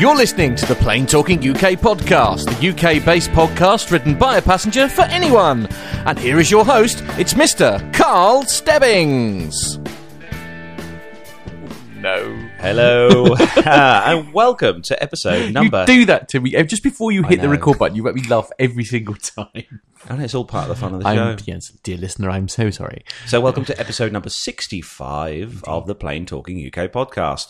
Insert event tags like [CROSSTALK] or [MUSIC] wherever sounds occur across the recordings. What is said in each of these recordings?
You're listening to the Plain Talking UK podcast, the UK based podcast written by a passenger for anyone. And here is your host, it's Mr. Carl Stebbings. No. Hello, [LAUGHS] [LAUGHS] and welcome to episode number. You do that to me. Uh, Just before you hit the record button, you make me laugh every single time. and it's all part of the fun of the I'm, show. yes, dear listener, I'm so sorry. So, welcome to episode number 65 of the Plain Talking UK podcast.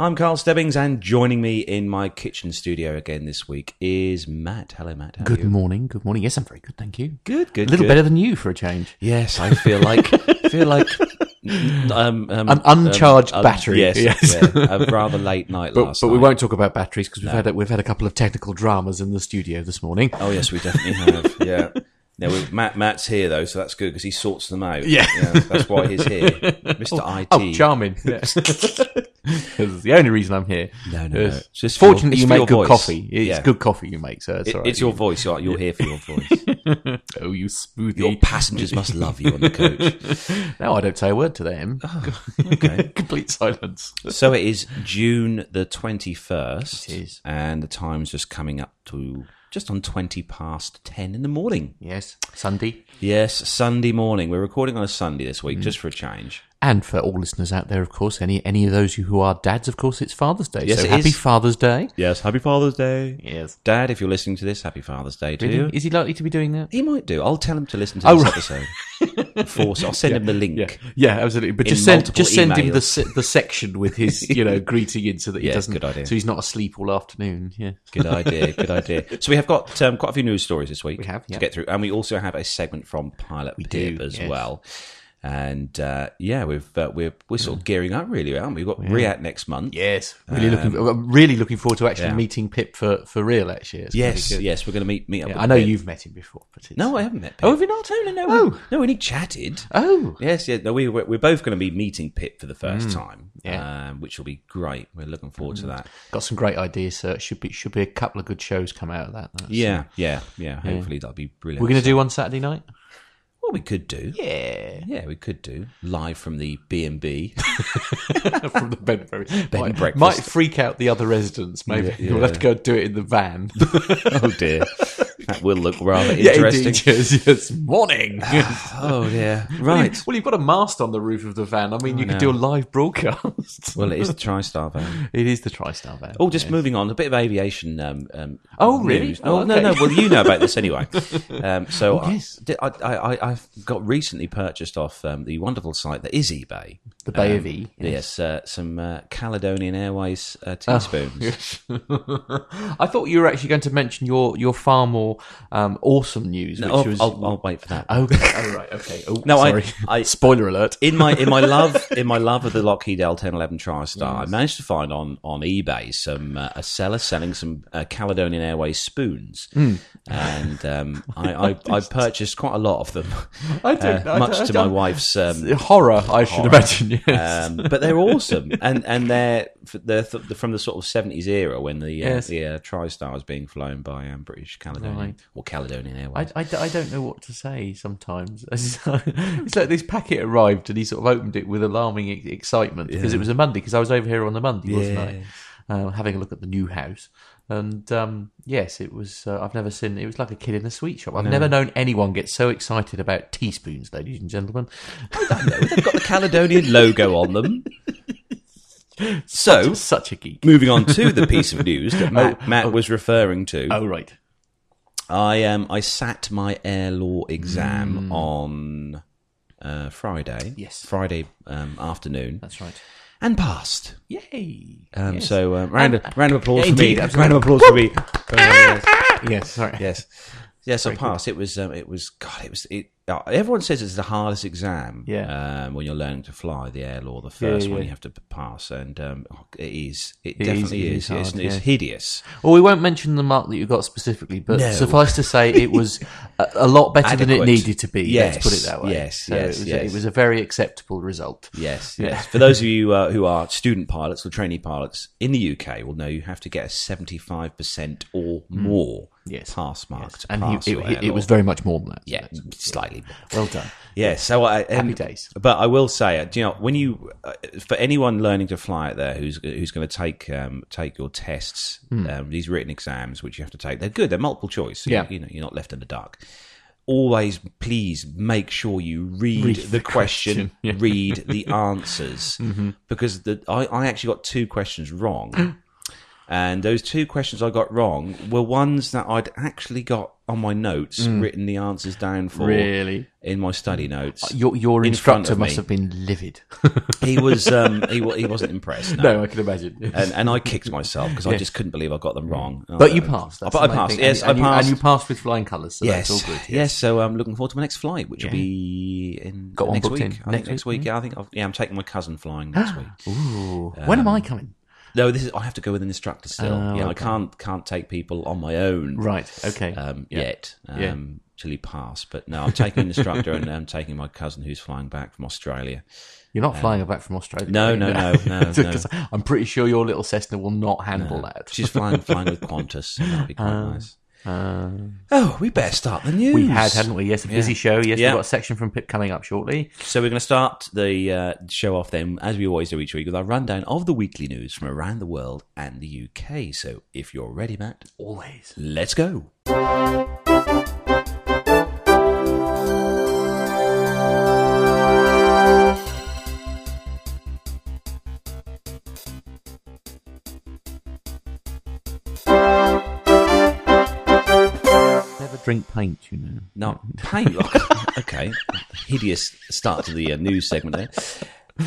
I'm Carl Stebbings, and joining me in my kitchen studio again this week is Matt. Hello, Matt. How Good morning. Good morning. Yes, I'm very good. Thank you. Good, good. A little good. better than you for a change. Yes, I feel like [LAUGHS] feel like um, um, An uncharged um, battery, Yes, yes. yeah, a rather late night But, last but we night. won't talk about batteries because we've had a, we've had a couple of technical dramas in the studio this morning. Oh yes, we definitely have. Yeah. [LAUGHS] Now Matt Matt's here though, so that's good because he sorts them out. Yeah. that's why he's here, [LAUGHS] Mister oh, IT. Oh, charming! [LAUGHS] Yeah. [LAUGHS] The only reason I'm here. No, no, no. It's just for your- Fortunately, it's you make good voice. coffee. It's Yeah. good coffee you make, so it's It- right. it's your voice. You're, you're here for your voice. oh, you smoothie. Your passengers must love you on the coach. no, I don't say a word to them. Oh, Okay. Complete silence. So it is June the twenty first. It is. and the time's just coming up to just on twenty past ten in the morning. Yes, Sunday. Yes, Sunday morning. We're recording on a Sunday this Mm. week, just for a change. And for all listeners out there, of course, any any of those who are dads, of course, it's Father's Day. Yes, so happy is. Father's Day. Yes, Happy Father's Day, Yes. Dad. If you're listening to this, Happy Father's Day to you. Is he likely to be doing that? He might do. I'll tell him to listen to Oh, this right. episode. Force. I'll send [LAUGHS] him the link. Yeah, yeah, absolutely. But just send just send him the the section with his you know [LAUGHS] greeting in so that he Yeah, doesn't good idea. so he's not asleep all afternoon. Yeah. Good idea. Good idea. [LAUGHS] So we have got um, quite a few news stories this week. We have, yeah. to get through, and we also have a segment from Pilot Pip do, as yes. well. And uh, yeah, we've uh, we're we're sort of gearing up really, aren't we? We've got React next month. Yes, really looking. I'm really looking forward to actually Um, yeah. meeting Pip for, for real. Actually, It's Yes, yes, we're going to meet meet up. Yeah, with I know Pip. you've met him before, but it's, No, I haven't met. Pip. Oh, have you not? No, no, no. Oh. we- no, we only chatted. Oh, Yes, yeah. No, we we're, we're both going to be meeting Pip for the first time. Mm. yeah. um, which will be great. We're looking forward to that. got some great ideas. So it should be should be a couple of good shows come out of that. That's- Yeah, yeah, yeah. Hopefully that'll be brilliant. we're going to do one Saturday night. What we could do. Yeah, Yeah, we could do live from the B and B. [LAUGHS] from the bed and breakfast. And might, breakfast. might freak out the other residents. Maybe Yeah, we'll have to go do it in the van. [LAUGHS] Oh dear, [LAUGHS] that will look rather [LAUGHS] yeah, interesting. [LAUGHS] Yes, yes. Morning. [LAUGHS] Oh dear, Well, right. well, you've got a mast on the roof of the van. I mean, you could know. do a live broadcast. Well, it is the TriStar van. it is the TriStar van. Oh, just moving on, a bit of aviation. Um, um, Oh, really? news. Oh, Oh, no, okay. no. Well, you know about this anyway. Um, so Oh, yes. I, I, I, I've got recently purchased off um, the wonderful site that is eBay. The Bay Um, of E. Yes, uh, some uh, Caledonian Airways uh, Oh, teaspoons. [LAUGHS] I thought you were actually going to mention your, your far more um, awesome news, which I'll, was. I'll, I'll wait for that. [LAUGHS] Okay. Oh, right. Okay. Oh, No, I- sorry. I- [LAUGHS] Spoiler alert. in my in my love in my love of the Lockheed L1011 TriStar, I managed to find on on eBay some uh, a seller selling some uh, Caledonian Airways spoons, Hmm. and um, I, I I purchased quite a lot of them, I don't uh, I much don't- to I my wife's. Um, Horror, I should imagine. Yes. um, but they're awesome, [LAUGHS] and and they're they're th- from the sort of seventies era when the uh, Yes. the uh, TriStar was being flown by um, British Caledonian Right. or Caledonian Airways. I, I don't know what to say sometimes. [LAUGHS] It's like this packet arrived and he sort of opened it with alarming excitement because it was a Monday, because I was over here on the Monday, wasn't I? Uh, having a look at the new house. And um, yes, it was. Uh, I've never seen. It was like a kid in a sweet shop. I've never known anyone get so excited about teaspoons, ladies and gentlemen. They've got the Caledonian logo on them. [LAUGHS] So, Such a geek. moving on to the piece of news that [LAUGHS] Matt, Matt was referring to, Oh right. I um I sat my air law exam on uh, Friday. Yes. Friday um, afternoon, That's right. And passed. Yay. Um, Yes. So um, round of, round of applause Yeah, for me. indeed, Round of applause for me. Uh, [LAUGHS] yes. yes. Sorry. yes. Yes, I passed. It was. Um, it was. God. It was. It. Uh, everyone says it's the hardest exam. Yeah. Um, when you're learning to fly the air law, the first yeah. one you have to pass, and um, oh, it is. It, It definitely it is. is It's, hard, it's yeah. hideous. Well, we won't mention the mark that you got specifically, but No. suffice to say, it was [LAUGHS] a, a lot better than it needed to be. Yes, let's put it that way. yes, So yes, it was, yes. it was a very acceptable result. Yes, yes. For those of you uh, who are student pilots or trainee pilots in the UK, will know you have to get a seventy-five percent or more Hmm. Yes. pass mark to And pass he, it, it, was very much more than that. yeah, slightly. More. Well done. Yeah, so I and, days. But I will say, uh, you know, when you uh, for anyone learning to fly out there who's who's going to take um, take your tests, Hmm. um, these written exams which you have to take, they're good. They're multiple choice. So Yeah. you, you know, you're not left in the dark. Always, please make sure you read, Read the, the question, question, yeah. Mm-hmm. read the answers, [LAUGHS] because the I, I actually got two questions wrong. [LAUGHS] And those two questions I got wrong were ones that I'd actually got on my notes, written the answers down for Mm. Really? in my study notes. Your, your In front instructor must have been livid. [LAUGHS] He was um, [LAUGHS] he he wasn't impressed. No. no, I can imagine. And, and I kicked [LAUGHS] myself because I just couldn't believe I got them wrong. but you Uh, passed. That's but I passed. thing. Yes, and, and I you, passed. and you passed with flying colours, so yes, that's all good. yes. So I'm looking forward to my next flight, which Yeah. will be in Got one next week. in next next week? week. Yeah, I think I've, yeah, I'm taking my cousin flying next [GASPS] week. Ooh. when am I coming? No, this is I have to go with an instructor still. Oh, yeah, I can't can't take people on my own Right. Okay. um, Yeah. yet. Um, Yeah. Till he pass, but no, I'm taking an instructor and I'm taking my cousin who's flying back from Australia. You're not flying back from Australia. no, no, no, [LAUGHS] no, no. I'm pretty sure your little Cessna will not handle that. She's flying flying with Qantas, so that'll be quite [LAUGHS] nice. Uh, Oh, we better start the news. we had, hadn't we? Yes, a busy show. Yes, Yeah. we've got a section from Pip coming up shortly. So we're going to start the uh, show off then, as we always do each week, with our rundown of the weekly news from around the world and the UK. So if you're ready, Matt, Always. let's go. Drink paint, you know. No, [LAUGHS] paint. okay, hideous start to the uh, news segment there.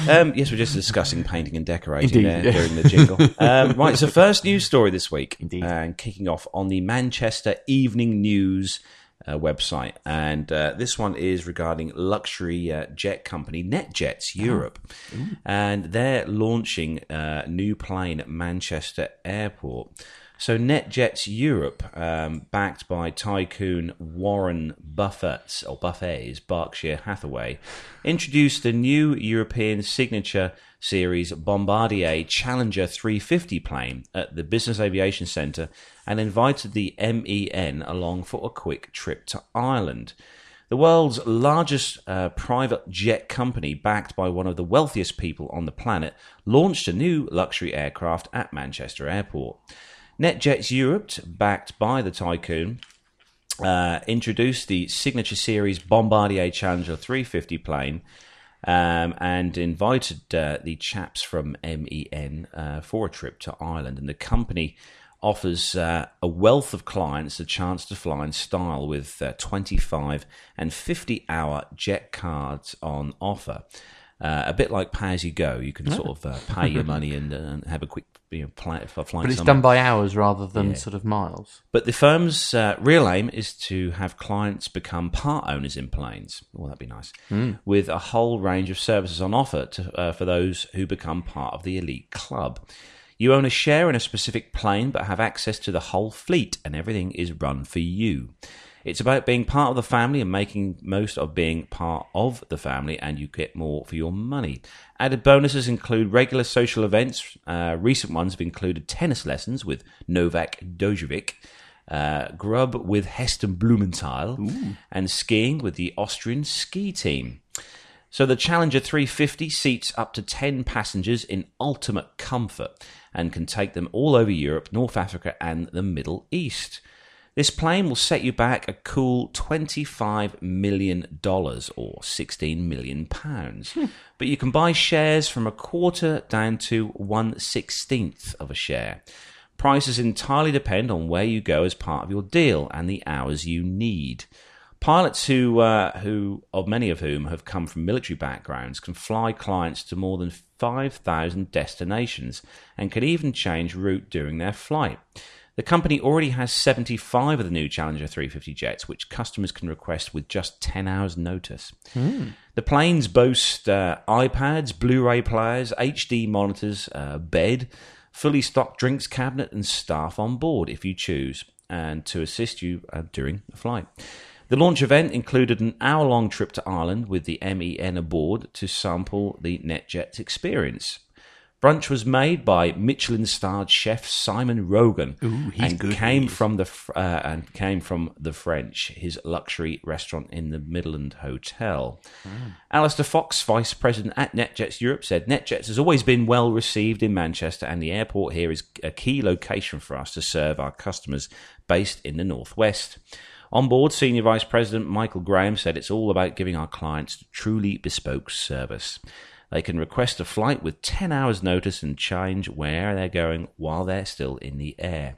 Um, yes, we're just discussing painting and decorating Indeed, there during the jingle. [LAUGHS] Um, right, so first news story this week, Indeed. and kicking off on the Manchester Evening News uh, website, and uh, this one is regarding luxury uh, jet company NetJets Europe, and they're launching a new plane at Manchester Airport. So NetJets Europe, um, backed by tycoon Warren Buffett or Buffet's Berkshire Hathaway, introduced the new European signature series Bombardier Challenger 350 plane at the Business Aviation Centre and invited the MEN along for a quick trip to Ireland. The world's largest uh, private jet company, backed by one of the wealthiest people on the planet, launched a new luxury aircraft at Manchester Airport. NetJets Europe, backed by the tycoon, uh, introduced the signature series Bombardier Challenger 350 plane um, and invited uh, the chaps from MEN uh, for a trip to Ireland. And the company offers uh, a wealth of clients a chance to fly in style with uh, 25 and 50 hour jet cards on offer. Uh, a bit like pay as you go, you can sort of pay your money and, and have a quick you know, for flying. But it's somewhere. done by hours rather than sort of miles. But the firm's uh, real aim is to have clients become part owners in planes. Well, that'd be nice. With a whole range of services on offer to, uh, for those who become part of the elite club. You own a share in a specific plane, but have access to the whole fleet, and everything is run for you. It's about being part of the family and making most of being part of the family, and you get more for your money. Added bonuses include regular social events. Uh, recent ones have included tennis lessons with Novak Djokovic, uh, grub with Heston Blumenthal, and skiing with the Austrian ski team. So the Challenger 350 seats up to 10 passengers in ultimate comfort and can take them all over Europe, North Africa, and the Middle East. This plane will set you back a cool $25 million or 16 million pounds. But you can buy shares from a quarter down to one sixteenth of a share. Prices entirely depend on where you go as part of your deal and the hours you need. Pilots who, uh, who, of many of whom have come from military backgrounds, can fly clients to more than 5,000 destinations and can even change route during their flight. The company already has 75 of the new Challenger 350 jets, which customers can request with just 10 hours' notice. The planes boast uh, iPads, Blu ray players, HD monitors, uh, bed, fully stocked drinks cabinet, and staff on board if you choose, and to assist you uh, during the flight. The launch event included an hour long trip to Ireland with the MEN aboard to sample the NetJets experience. Brunch was made by Michelin-starred chef Simon Rogan, Ooh, he's and good, came from the uh, and came from the French, his luxury restaurant in the Midland Hotel. Alistair Fox, vice president at NetJets Europe, said NetJets has always been well received in Manchester, and the airport here is a key location for us to serve our customers based in the northwest. On board, Senior Vice President Michael Graham said it's all about giving our clients truly bespoke service. They can request a flight with 10 hours' notice and change where they're going while they're still in the air.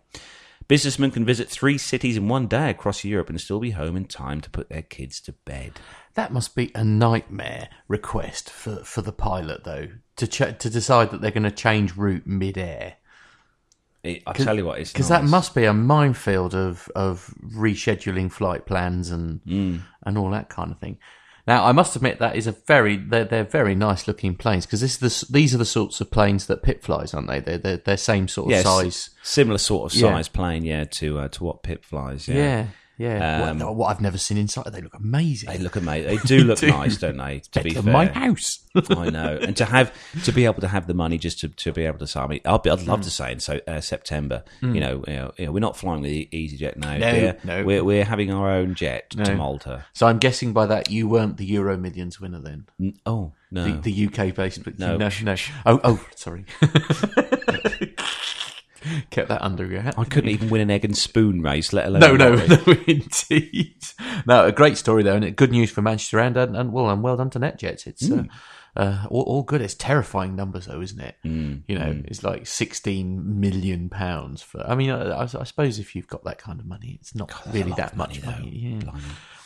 Businessmen can visit three cities in one day across Europe and still be home in time to put their kids to bed. That must be a nightmare request for, for the pilot, though, to ch- to decide that they're going to change route mid-air. I tell you what, it's Because nice. that must be a minefield of, of rescheduling flight plans and mm. and all that kind of thing. Now, I must admit that is a very they're, they're very nice looking planes because this is the, these are the sorts of planes that Pip flies, aren't they? They're they're, they're same sort of Yes, size. similar sort of Yeah. size plane, yeah, to uh, to what Pip flies. Yeah. Yeah, yeah. Um, what, what I've never seen inside, they look amazing. They look amazing. They do [LAUGHS] look do. nice, don't they? To be fair, my house. [LAUGHS] I know, and to have to be able to have the money just to, to be able to say, I mean, I'll be, I'd love to say in so uh, September. You, know, you know, you know, we're not flying with E- EasyJet now. No, dear. no. we're we're having our own jet to Malta. so I'm guessing by that you weren't the Euro Millions winner then. N- Oh no, The, the UK based, but No. no, no. Oh, oh, sorry. [LAUGHS] Kept that under your hat. I couldn't even win an egg and spoon race, let alone No, no, [LAUGHS] no, indeed. No, a great story though, and good news for Manchester and and, and well, and well done to NetJets. It's Hmm. uh, uh, all, all good. It's terrifying numbers though, isn't it? Hmm. You know, it's like sixteen million pounds for. I mean, I, I, I suppose if you've got that kind of money, it's not a really that much money, money. Yeah.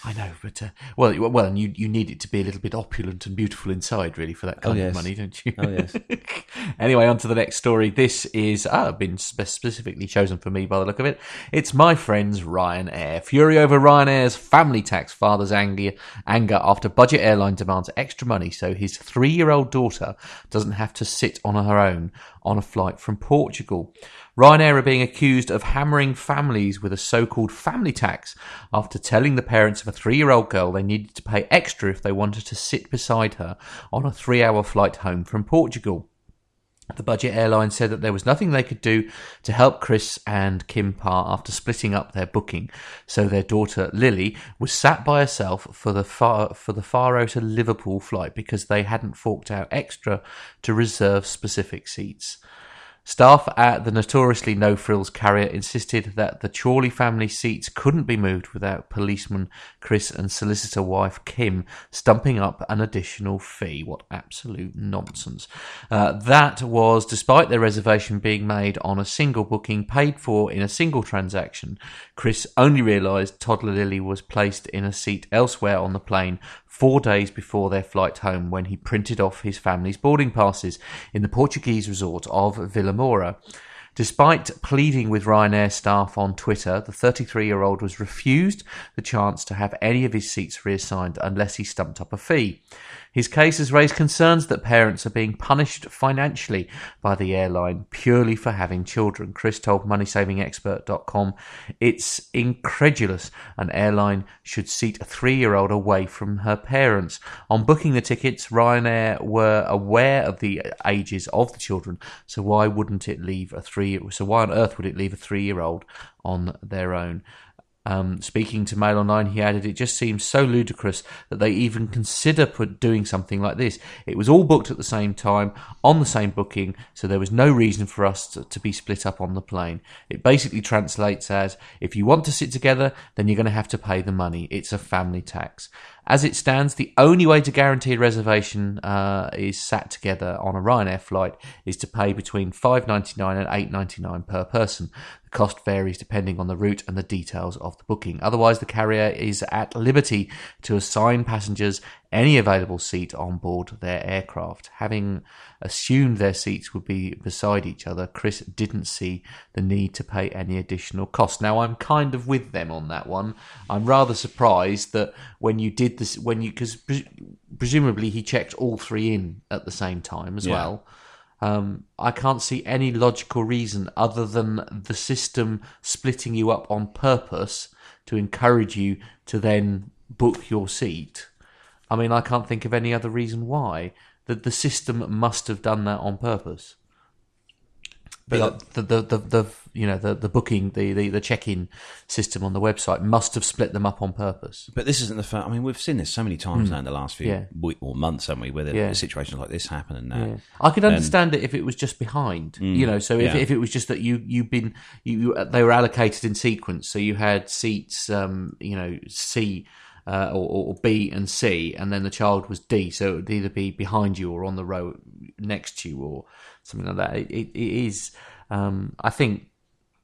I know, but uh, well, well, and you you need it to be a little bit opulent and beautiful inside, really, for that kind Oh, yes. of money, don't you? Oh, yes. [LAUGHS] anyway, on to the next story. This is uh, been spe- specifically chosen for me by the look of it. It's my friends Ryanair. Fury over Ryanair's family tax father's anger, anger after budget airline demands extra money so his three-year-old daughter doesn't have to sit on her own on a flight from Portugal. Ryanair are being accused of hammering families with a so-called family tax after telling the parents of a three-year-old girl they needed to pay extra if they wanted to sit beside her on a three-hour flight home from Portugal. The budget airline said that there was nothing they could do to help Chris and Kim Parr after splitting up their booking, so their daughter Lily was sat by herself for the far for the Faro to Liverpool flight because they hadn't forked out extra to reserve specific seats. Staff at the notoriously no frills carrier insisted that the Chorley family seats couldn't be moved without policeman Chris and solicitor wife Kim stumping up an additional fee. What absolute nonsense. Uh, that was despite their reservation being made on a single booking paid for in a single transaction. Chris only realised toddler Lily was placed in a seat elsewhere on the plane four days before their flight home when he printed off his family's boarding passes in the Portuguese resort of Vilamoura. Despite pleading with Ryanair staff on Twitter, the 33 year old was refused the chance to have any of his seats reassigned unless he stumped up a fee. His case has raised concerns that parents are being punished financially by the airline purely for having children. Chris told MoneySavingExpert.com it's incredulous an airline should seat a three year old away from her parents. On booking the tickets, Ryanair were aware of the ages of the children, so why wouldn't it leave a three? So why on earth would it leave a three year old on their own? Um, speaking to Mail Online, he added, "It just seems so ludicrous that they even consider put doing something like this. It was all booked at the same time on the same booking, so there was no reason for us to, to be split up on the plane. It basically translates as: if you want to sit together, then you're going to have to pay the money. It's a family tax." As it stands, the only way to guarantee a reservation uh, is sat together on a Ryanair flight is to pay between five ninety nine and eight ninety nine per person. The cost varies depending on the route and the details of the booking. Otherwise, the carrier is at liberty to assign passengers any available seat on board their aircraft. Having assumed their seats would be beside each other, Chris didn't see the need to pay any additional cost. Now, I'm kind of with them on that one. I'm rather surprised that when you did this, when you, because presumably he checked all three in at the same time as Yeah. well. Um, I can't see any logical reason other than the system splitting you up on purpose to encourage you to then book your seat. I mean, I can't think of any other reason why that the system must have done that on purpose. But the, the, the, the, you know the, the booking the, the, the check in system on the website must have split them up on purpose. But this isn't the first. I mean, we've seen this so many times now in the last few Hmm. Yeah. week or months, haven't we? Where there- Yeah. situations like this happen and that. Yeah. I could understand it if it was just behind, you know. So if, yeah. if it was just that you you've been you, you they were allocated in sequence, so you had seats, um, you know, C uh, or, or B and C, and then the child was D, so it would either be behind you or on the row next to you or something like that. It, it, it is, um, I think,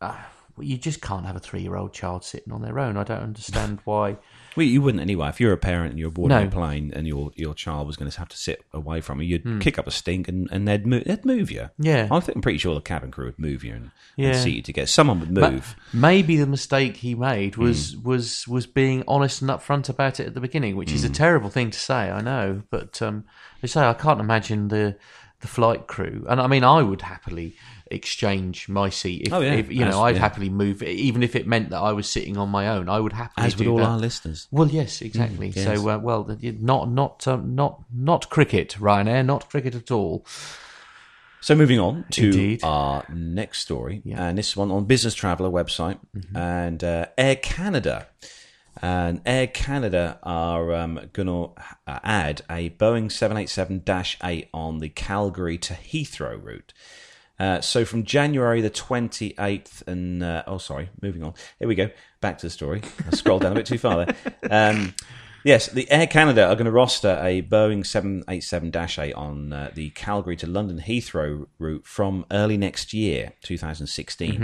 uh, you just can't have a three-year-old child sitting on their own. I don't understand [LAUGHS] why. Well, you wouldn't anyway. If you're a parent and you're boarding No. a plane and your your child was going to have to sit away from you, you'd kick up a stink and, and they'd move, they'd move you. Yeah. I think I'm pretty sure the cabin crew would move you and, Yeah. and seat you together. Someone would move. Maybe the mistake he made was was was being honest and upfront about it at the beginning, which is a Hmm. terrible thing to say. I know, but um, they say I can't imagine the the flight crew, and I mean I would happily exchange my seat if, Oh, yeah. if you know As- I'd yeah. happily move, even if it meant that I was sitting on my own. I would happily As with all that. our listeners. Well, yes, exactly. yes. So, uh, well, not not um, not not cricket, Ryanair, not cricket at all. So moving on to Indeed. our next story, Yeah. Mm-hmm. and this one on Business Traveller website and uh, Air Canada. And Air Canada are um, going to add a Boeing 787-8 on the Calgary to Heathrow route. Uh, so from January the 28th and uh, oh sorry, moving on. Here we go. Back to the story. I scrolled down a bit too far there. Um, yes, the Air Canada are going to roster a Boeing 787-8 on uh, the Calgary to London Heathrow route from early next year, 2016.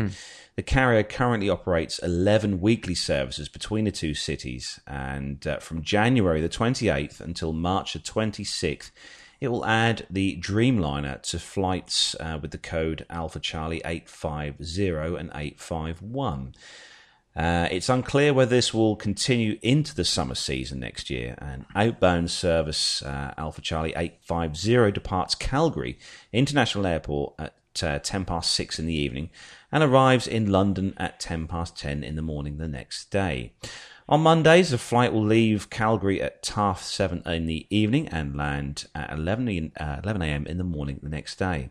The carrier currently operates 11 weekly services between the two cities, and uh, from January the 28th until March the 26th, it will add the Dreamliner to flights uh, with the code Alpha Charlie 850 and 851. Uh, it's unclear whether this will continue into the summer season next year. An outbound service, uh, Alpha Charlie 850, departs Calgary International Airport at uh, 10 past 6 in the evening and arrives in London at 10 past 10 in the morning the next day. On Mondays, the flight will leave Calgary at half 7 in the evening and land at 11, in- uh, 11 a.m. in the morning the next day.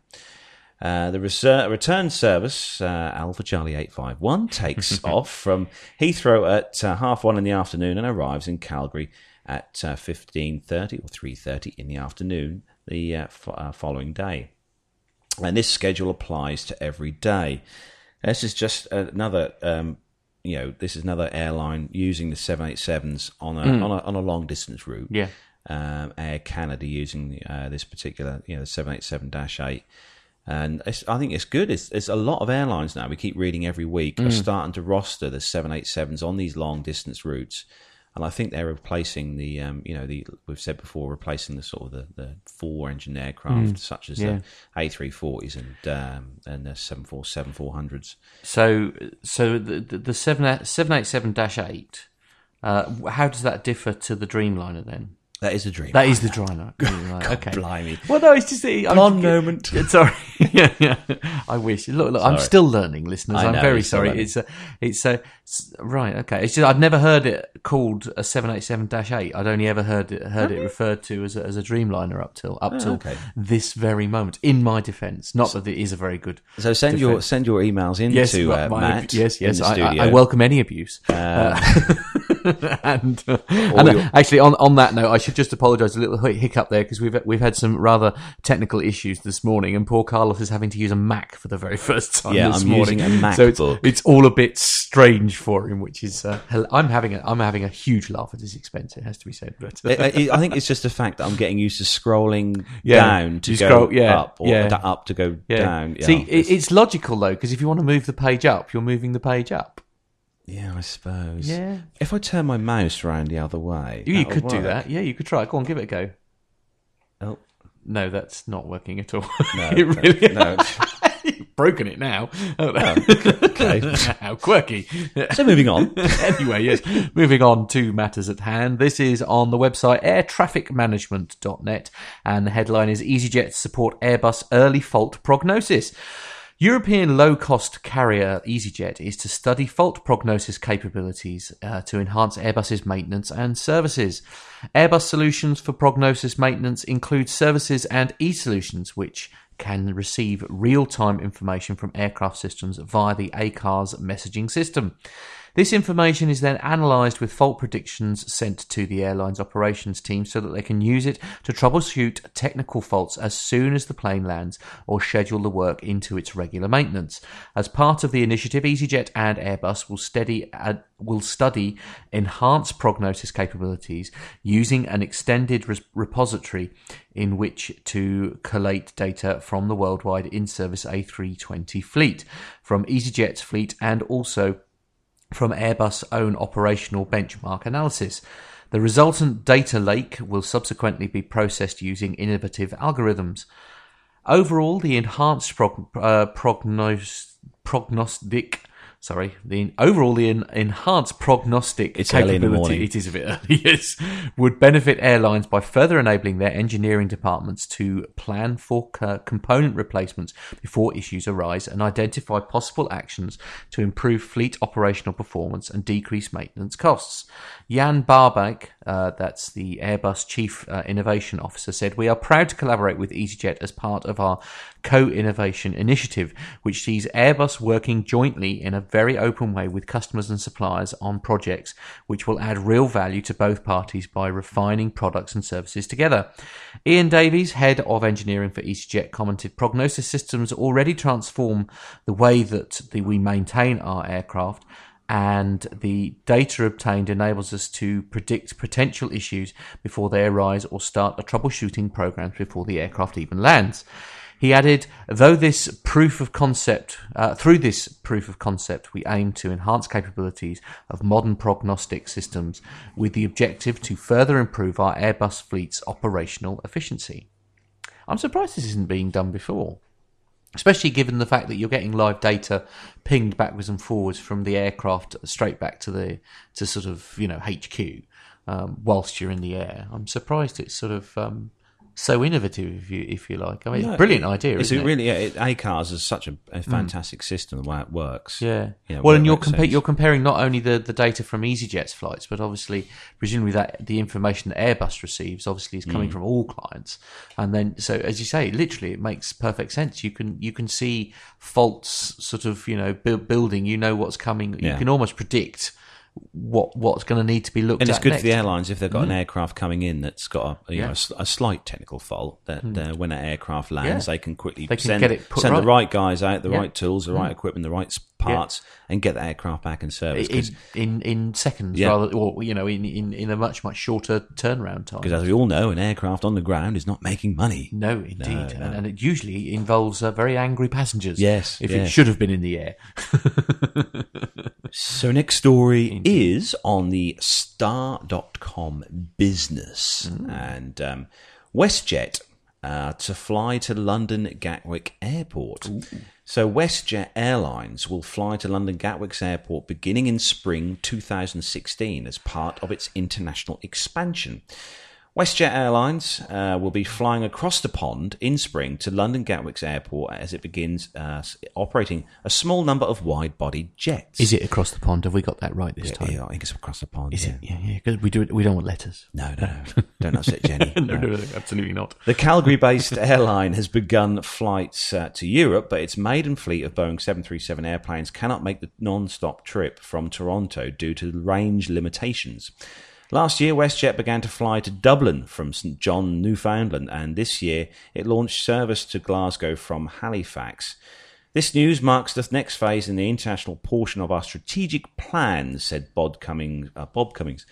Uh, the reser- return service, uh, Alpha Charlie 851, takes [LAUGHS] off from Heathrow at uh, half one in the afternoon and arrives in Calgary at uh, 15.30 or 3.30 in the afternoon the uh, f- uh, following day. And this schedule applies to every day. This is just another, um, you know, this is another airline using the 787s on a, on a, on a long distance route Yeah, um, Air Canada using uh, this particular, you know, the 787-8. And it's, I think it's good. It's, it's a lot of airlines now. We keep reading every week are starting to roster the 787s on these long distance routes. And I think they're replacing the, um, you know, the we've said before, replacing the sort of the, the four engine aircraft such as yeah. the A340s and um, and the 747 400s. So, so the the, the seven seven eight seven dash eight. Uh, how does that differ to the Dreamliner then? That is a dream. That is the Dreamliner. Dreamliner. [LAUGHS] [LAUGHS] okay. Blimey. Well, no, it's just I'm, Blonde moment. [LAUGHS] Sorry. yeah, yeah. I wish. Look, look. I'm still learning, listeners. I I'm very sorry. learning. It's a, it's a, right. Okay. It's just I've never heard it called a 787-8. I'd only ever heard it heard it referred to as a, as a Dreamliner up till up till Oh, okay. this very moment. In my defence, not that it is a very good. So send your send your emails in Yes, to uh, my- Matt. yes, in yes. the I, I, studio. I welcome any abuse. Uh, [LAUGHS] and uh, and, uh, your- actually, on on that note, I should just apologise a little hiccup there because we've we've had some rather technical issues this morning, and poor Carlos is having to use a Mac for the very [LAUGHS] first time Yeah, this I'm morning. using a Mac so it's, it's all a bit strange for him, which is uh, I'm having a I'm having a huge laugh at his expense. It has to be said, but uh, I, think it's just the fact that I'm getting used to scrolling Yeah, down to go scroll- yeah, up, or yeah. up to go down. Yeah, See, it's- it's logical though because if you want to move the page up, you're moving the page up. Yeah, I suppose. Yeah. If I turn my mouse around the other way, You, you that'll could do that. Yeah, you could try. it. Go on, give it a go. Oh, No, that's not working at all. no, [LAUGHS] it really no. [LAUGHS] You've broken it now. Oh, [LAUGHS] okay. How quirky. So moving on. anyway, yes. Moving on to matters at hand. This is on the website airtrafficmanagement.net, and the headline is EasyJet support Airbus early fault prognosis. European low cost carrier EasyJet is to study fault prognosis capabilities uh, to enhance Airbus's maintenance and services. Airbus solutions for prognosis maintenance include services and e solutions, which can receive real time information from aircraft systems via the ACARS messaging system. This information is then analysed with fault predictions sent to the airline's operations team so that they can use it to troubleshoot technical faults as soon as the plane lands or schedule the work into its regular maintenance. As part of the initiative, EasyJet and Airbus will steady uh, will study enhanced prognosis capabilities using an extended res- repository in which to collate data from the worldwide in-service A320 fleet, from EasyJet's fleet and also from Airbus' own operational benchmark analysis. The resultant data lake will subsequently be processed using innovative algorithms. Overall, the enhanced prog- uh, prognos- prognostic sorry, the overall the enhanced prognostic It's early in the capability morning. [LAUGHS] it is a bit early, yes, would benefit airlines by further enabling their engineering departments to plan for co- component replacements before issues arise and identify possible actions to improve fleet operational performance and decrease maintenance costs. Jan Barbak, uh, that's the Airbus Chief uh, Innovation Officer, said, We are proud to collaborate with EasyJet as part of our co innovation initiative, which sees Airbus working jointly in a very open way with customers and suppliers on projects which will add real value to both parties by refining products and services together. Ian Davies, head of engineering for EasyJet, commented prognosis systems already transform the way that the, we maintain our aircraft and the data obtained enables us to predict potential issues before they arise or start a troubleshooting program before the aircraft even lands. He added, though this proof of concept, uh, through this proof of concept, we aim to enhance capabilities of modern prognostic systems with the objective to further improve our Airbus fleet's operational efficiency. I'm surprised this isn't being done before especially given the fact that you're getting live data pinged backwards and forwards from the aircraft straight back to the to sort of you know HQ um, whilst you're in the air. I'm surprised it's sort of um, so innovative, if you if you like. I mean, it's a brilliant idea, isn't it? really yeah, it, ACARS is such a, a fantastic system the way it works. Yeah. Know, well, and you're compa- you're comparing not only the, the data from EasyJet's flights, but obviously, presumably that the information that Airbus receives obviously is Mm. coming from all clients, and then so as you say, literally, it makes perfect sense. You can you can see faults sort of you know bu- building. You know what's coming. You can almost predict what what's going to need to be looked And at. And it's good next. for the airlines if they've got an mm. aircraft coming in that's got a, you know, Yeah. a a, slight technical fault. That mm. uh, when that aircraft lands, Yeah. they can quickly They can send, get it put send the right. right guys out, the Yeah. right tools, the right mm. equipment, the right parts, and get the aircraft back in service. in, in in seconds, Yeah. rather, or you know, in, in, in a much much shorter turnaround time. Because as we all know, an aircraft on the ground is not making money. No, indeed, no. And, and it usually involves uh, very angry passengers. Yes, if yeah. it should have been in the air. [LAUGHS] So next story is on the star.com business and um, WestJet uh, to fly to London Gatwick Airport. So WestJet Airlines will fly to London Gatwick's airport beginning in spring 2016 as part of its international expansion. WestJet Airlines uh, will be flying across the pond in spring to London Gatwick's airport as it begins uh, operating a small number of wide-bodied jets. Is it across the pond? Have we got that right this time? Yeah, I think it's across the pond. Is yeah. it? Yeah, yeah. Because we do. We don't want letters. No, no, no. Don't upset [LAUGHS] Jenny. no, no, no, absolutely not. The Calgary based [LAUGHS] airline has begun flights uh, to Europe, but its maiden fleet of Boeing 737 airplanes cannot make the non stop trip from Toronto due to range limitations. Last year, WestJet began to fly to Dublin from St John, Newfoundland, and this year it launched service to Glasgow from Halifax. This news marks the next phase in the international portion of our strategic plans, said Bob Cummings, uh, Bob Cummings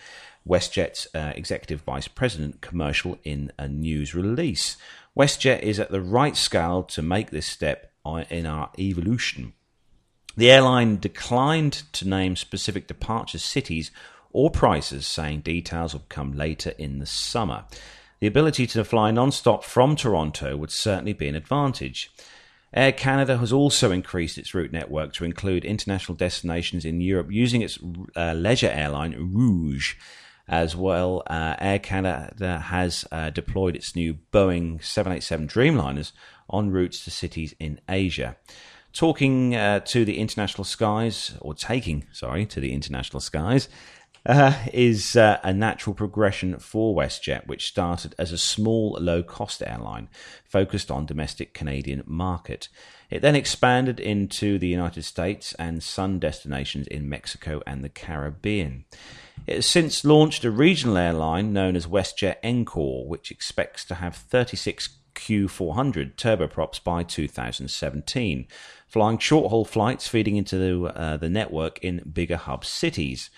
WestJet's uh, executive vice president, commercial, in a news release. WestJet is at the right scale to make this step uh, in our evolution. The airline declined to name specific departure cities or prices, saying details will come later in the summer. The ability to fly non-stop from Toronto would certainly be an advantage. Air Canada has also increased its route network to include international destinations in Europe using its uh, leisure airline Rouge. As well, uh, Air Canada has uh, deployed its new Boeing 787 Dreamliners on routes to cities in Asia. Talking uh, to the international skies, or taking, sorry, to the international skies, uh, is uh, a natural progression for WestJet, which started as a small, low cost airline focused on domestic Canadian market. It then expanded into the United States and sun destinations in Mexico and the Caribbean. It has since launched a regional airline known as WestJet Encore, which expects to have 36 Q400 turboprops by 2017, flying short haul flights feeding into the, uh, the network in bigger hub cities.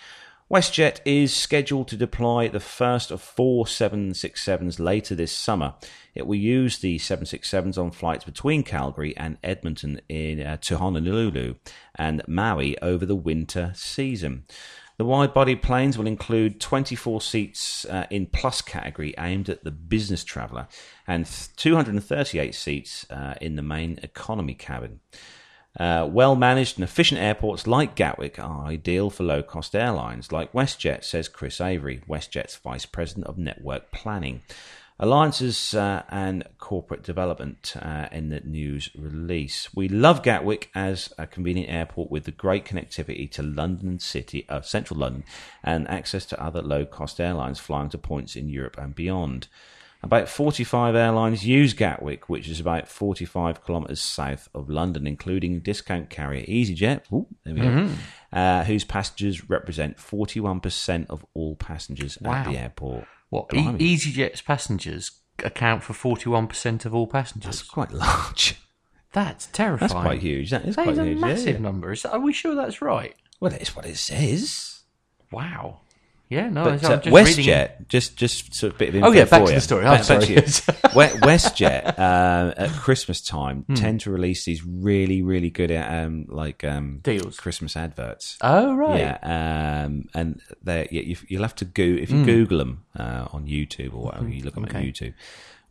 WestJet is scheduled to deploy the first of four 767s later this summer. It will use the 767s on flights between Calgary and Edmonton in, uh, to Honolulu and Maui over the winter season. The wide body planes will include 24 seats uh, in plus category aimed at the business traveller and 238 seats uh, in the main economy cabin. Uh, well managed and efficient airports like Gatwick are ideal for low cost airlines like WestJet, says Chris Avery, WestJet's Vice President of Network Planning. Alliances uh, and corporate development uh, in the news release. We love Gatwick as a convenient airport with the great connectivity to London City, uh, central London, and access to other low cost airlines flying to points in Europe and beyond. About 45 airlines use Gatwick, which is about 45 kilometres south of London, including discount carrier EasyJet, ooh, there we mm-hmm. go, uh, whose passengers represent 41% of all passengers wow. at the airport. What, e- EasyJet's passengers account for 41% of all passengers? That's quite large. That's terrifying. That's quite huge. That is that quite is a huge. massive yeah. number. Is that, are we sure that's right? Well, that is what it says. Wow. Yeah, no, But I'm uh, just WestJet, reading. just just sort of bit of Oh, yeah, back to you. the story. I'm back sorry. to you. [LAUGHS] We- WestJet uh, at Christmas time Hmm. tend to release these really really good um, like um, Deals. Christmas adverts. Oh, right. Yeah, um, and they yeah, you, you'll have to go if you Google them uh, on YouTube or whatever you look them Okay. on YouTube.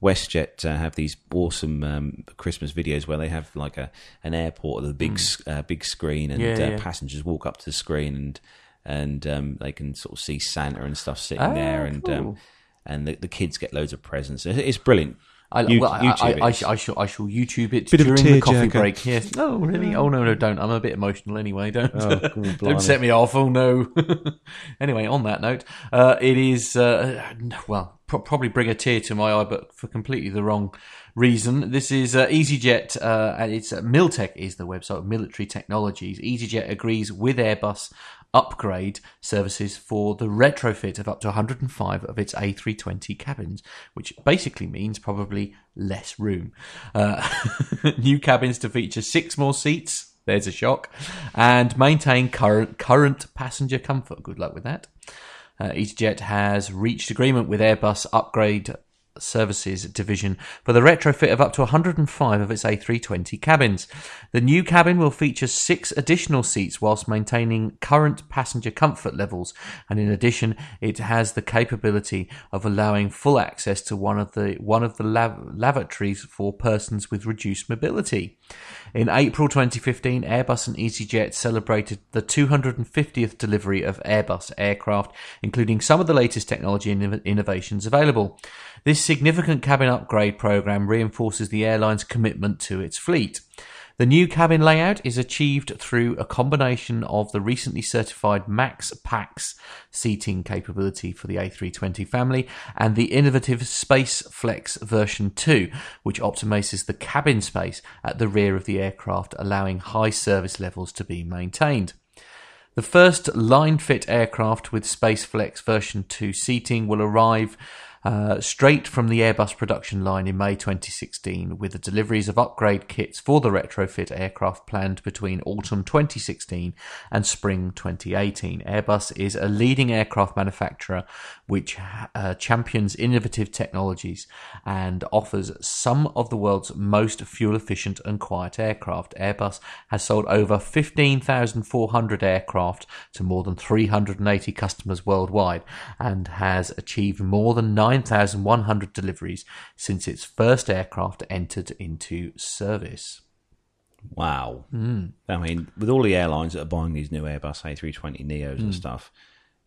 WestJet uh, have these awesome um, Christmas videos where they have like a an airport with a big s uh, big screen and Yeah, uh, yeah. passengers walk up to the screen and and um, they can sort of see Santa and stuff sitting Ah, there and um, and the, the kids get loads of presents. It- It's brilliant. I, You- well, I, YouTube I, I, it. sh- I shall, I shall YouTube it Bit during the coffee tearjerker. break. Yes. No, really? Oh no, no, don't. I'm a bit emotional anyway. Don't, Oh, [LAUGHS] God, don't set me off. Oh no. [LAUGHS] anyway, on that note, uh, it is uh, well, pro- probably bring a tear to my eye, but for completely the wrong reason. This is uh, EasyJet, uh, and it's uh, Miltech is the website of Military Technologies. EasyJet agrees with Airbus upgrade services for the retrofit of up to 105 of its A320 cabins, which basically means probably less room. Uh, [LAUGHS] new cabins to feature six more seats. There's a shock, and maintain current current passenger comfort. Good luck with that. Uh, EasyJet has reached agreement with Airbus upgrade services division for the retrofit of up to 105 of its A320 cabins. The new cabin will feature six additional seats whilst maintaining current passenger comfort levels, and in addition, it has the capability of allowing full access to one of the one of the lav- lavatories for persons with reduced mobility. In April 2015, Airbus and EasyJet celebrated the 250th delivery of Airbus aircraft, including some of the latest technology and innovations available. This significant cabin upgrade program reinforces the airline's commitment to its fleet. The new cabin layout is achieved through a combination of the recently certified Max Pax seating capability for the A320 family and the innovative Space Flex version 2, which optimizes the cabin space at the rear of the aircraft, allowing high service levels to be maintained. The first line fit aircraft with SpaceFlex version 2 seating will arrive uh, straight from the Airbus production line in May 2016, with the deliveries of upgrade kits for the retrofit aircraft planned between autumn 2016 and spring 2018. Airbus is a leading aircraft manufacturer which uh, champions innovative technologies and offers some of the world's most fuel efficient and quiet aircraft. Airbus has sold over 15,400 aircraft to more than 380 customers worldwide and has achieved more than 9,100 deliveries since its first aircraft entered into service. Wow. Hmm. I mean, with all the airlines that are buying these new Airbus A320 Neos Hmm. and stuff,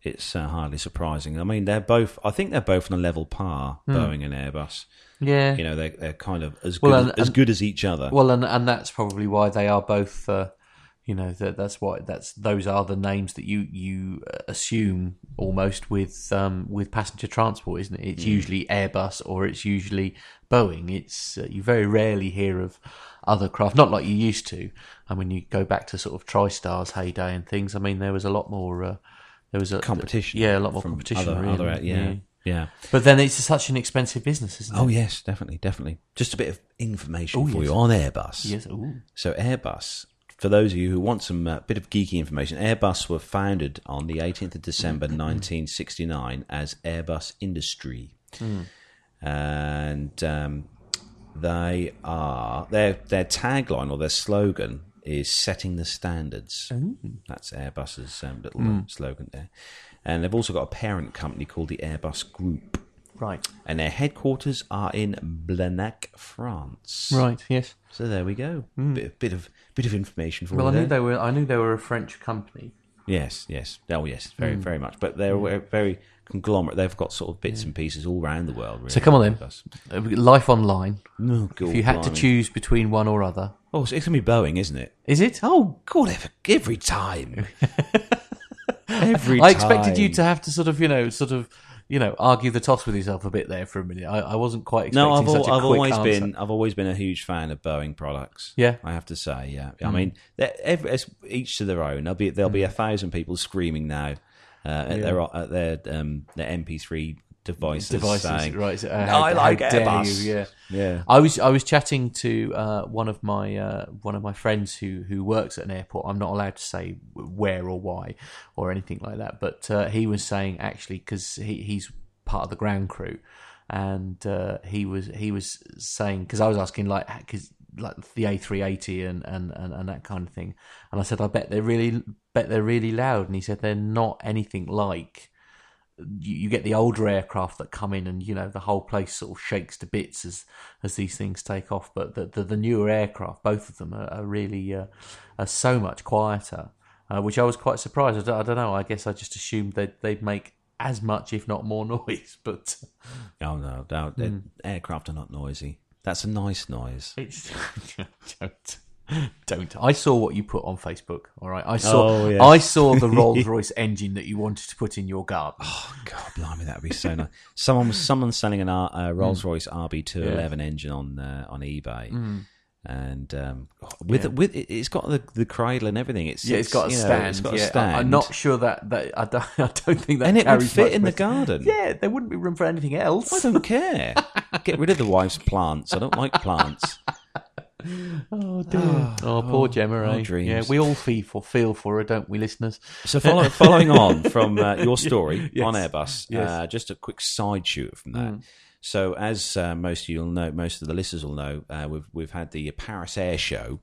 it's uh, hardly surprising. I mean, they're both. I think they're both on a level par, Boeing and Airbus. Yeah. You know, they're, they're kind of as good Well, as, and- as good as each other. Well, and and that's probably why they are both. Uh, you know that that's why that's those are the names that you you uh, assume almost with um, with passenger transport, isn't it? It's usually Airbus or it's usually Boeing. It's uh, you very rarely hear of other craft, not like you used to. I mean, you go back to sort of TriStar's heyday and things. I mean, there was a lot more. Uh, there was a competition. Yeah, a lot more competition. Other, really. other, yeah, yeah. But then it's such an expensive business, isn't it? Oh yes, definitely, definitely. Just a bit of information Oh, for yes. you on Airbus. yes. Ooh. So Airbus, for those of you who want some uh, bit of geeky information, Airbus were founded on the 18th of December 1969 as Airbus Industrie, and um, they are their their tagline or their slogan is "setting the standards." That's Airbus's um, little uh, slogan there, and they've also got a parent company called the Airbus Group. Right. And their headquarters are in Blagnac, France. Right. Yes. So there we go. Hmm. Bit, bit of bit of information for Well, I knew there. they were. I knew they were a French company. Yes, yes. Oh, yes. Very, hmm. very much. But they're hmm. a very conglomerate. They've got sort of bits and pieces all around the world. Really. So come on then. Airbus. Uh, Life online. Oh, God, If you had to choose between one or other, oh, so it's gonna be Boeing, isn't it? is it? Oh God, every, every time. [LAUGHS] every I expected you to have to sort of, you know, sort of, you know, argue the toss with yourself a bit there for a minute. I, I wasn't quite expecting No, I've, such a I've quick always answer. been I've always been a huge fan of Boeing products. Yeah. I have to say, yeah. I mean, every, it's each to their own. There'll be there'll be a thousand people screaming now uh, at their at their um, their MP3 devices, devices, saying, right? uh, how- I like Airbus." you, Yeah. Yeah. I was I was chatting to uh, one of my uh, one of my friends who who works at an airport. I'm not allowed to say where or why or anything like that, but uh, he was saying actually because he, he's part of the ground crew, and uh, he was he was saying because I was asking like because like the A380 and, and, and, and that kind of thing, and I said I bet they're really bet they're really loud, and he said they're not anything like you, you get the older aircraft that come in and you know the whole place sort of shakes to bits as as these things take off. But the the, the newer aircraft both of them are, are really uh, are so much quieter uh, which I was quite surprised. I don't, I don't know. I guess I just assumed they'd, they'd make as much if not more [LAUGHS] noise but Oh no, no the aircraft are not noisy. That's a nice noise. it's [LAUGHS] don't don't I saw what you put on Facebook all right I saw Oh, yes. I saw the [LAUGHS] Rolls Royce engine that you wanted to put in your garden Oh God, blimey, that'd be so nice. Someone was someone's selling an uh, Rolls Royce RB211 engine on uh, on eBay. And um, with Yeah. with it, it's got the, the cradle and everything. It's Yeah, it's got a you know, stand. It's got yeah. a stand. I'm not sure that, that I don't. [LAUGHS] I don't think that and it would fit in the garden. Yeah, there wouldn't be room for anything else. I don't care. [LAUGHS] Get rid of the wife's plants. I don't like plants. [LAUGHS] Oh dear. Oh, poor Gemma. oh, eh? dreams. Yeah, we all feel for feel for her, don't we, listeners? So follow, following [LAUGHS] on from uh, your story Yes. on Airbus, Yes. uh, just a quick side shoot from that. So as uh, most of you'll know, most of the listeners will know, uh, we've we've had the Paris Air Show,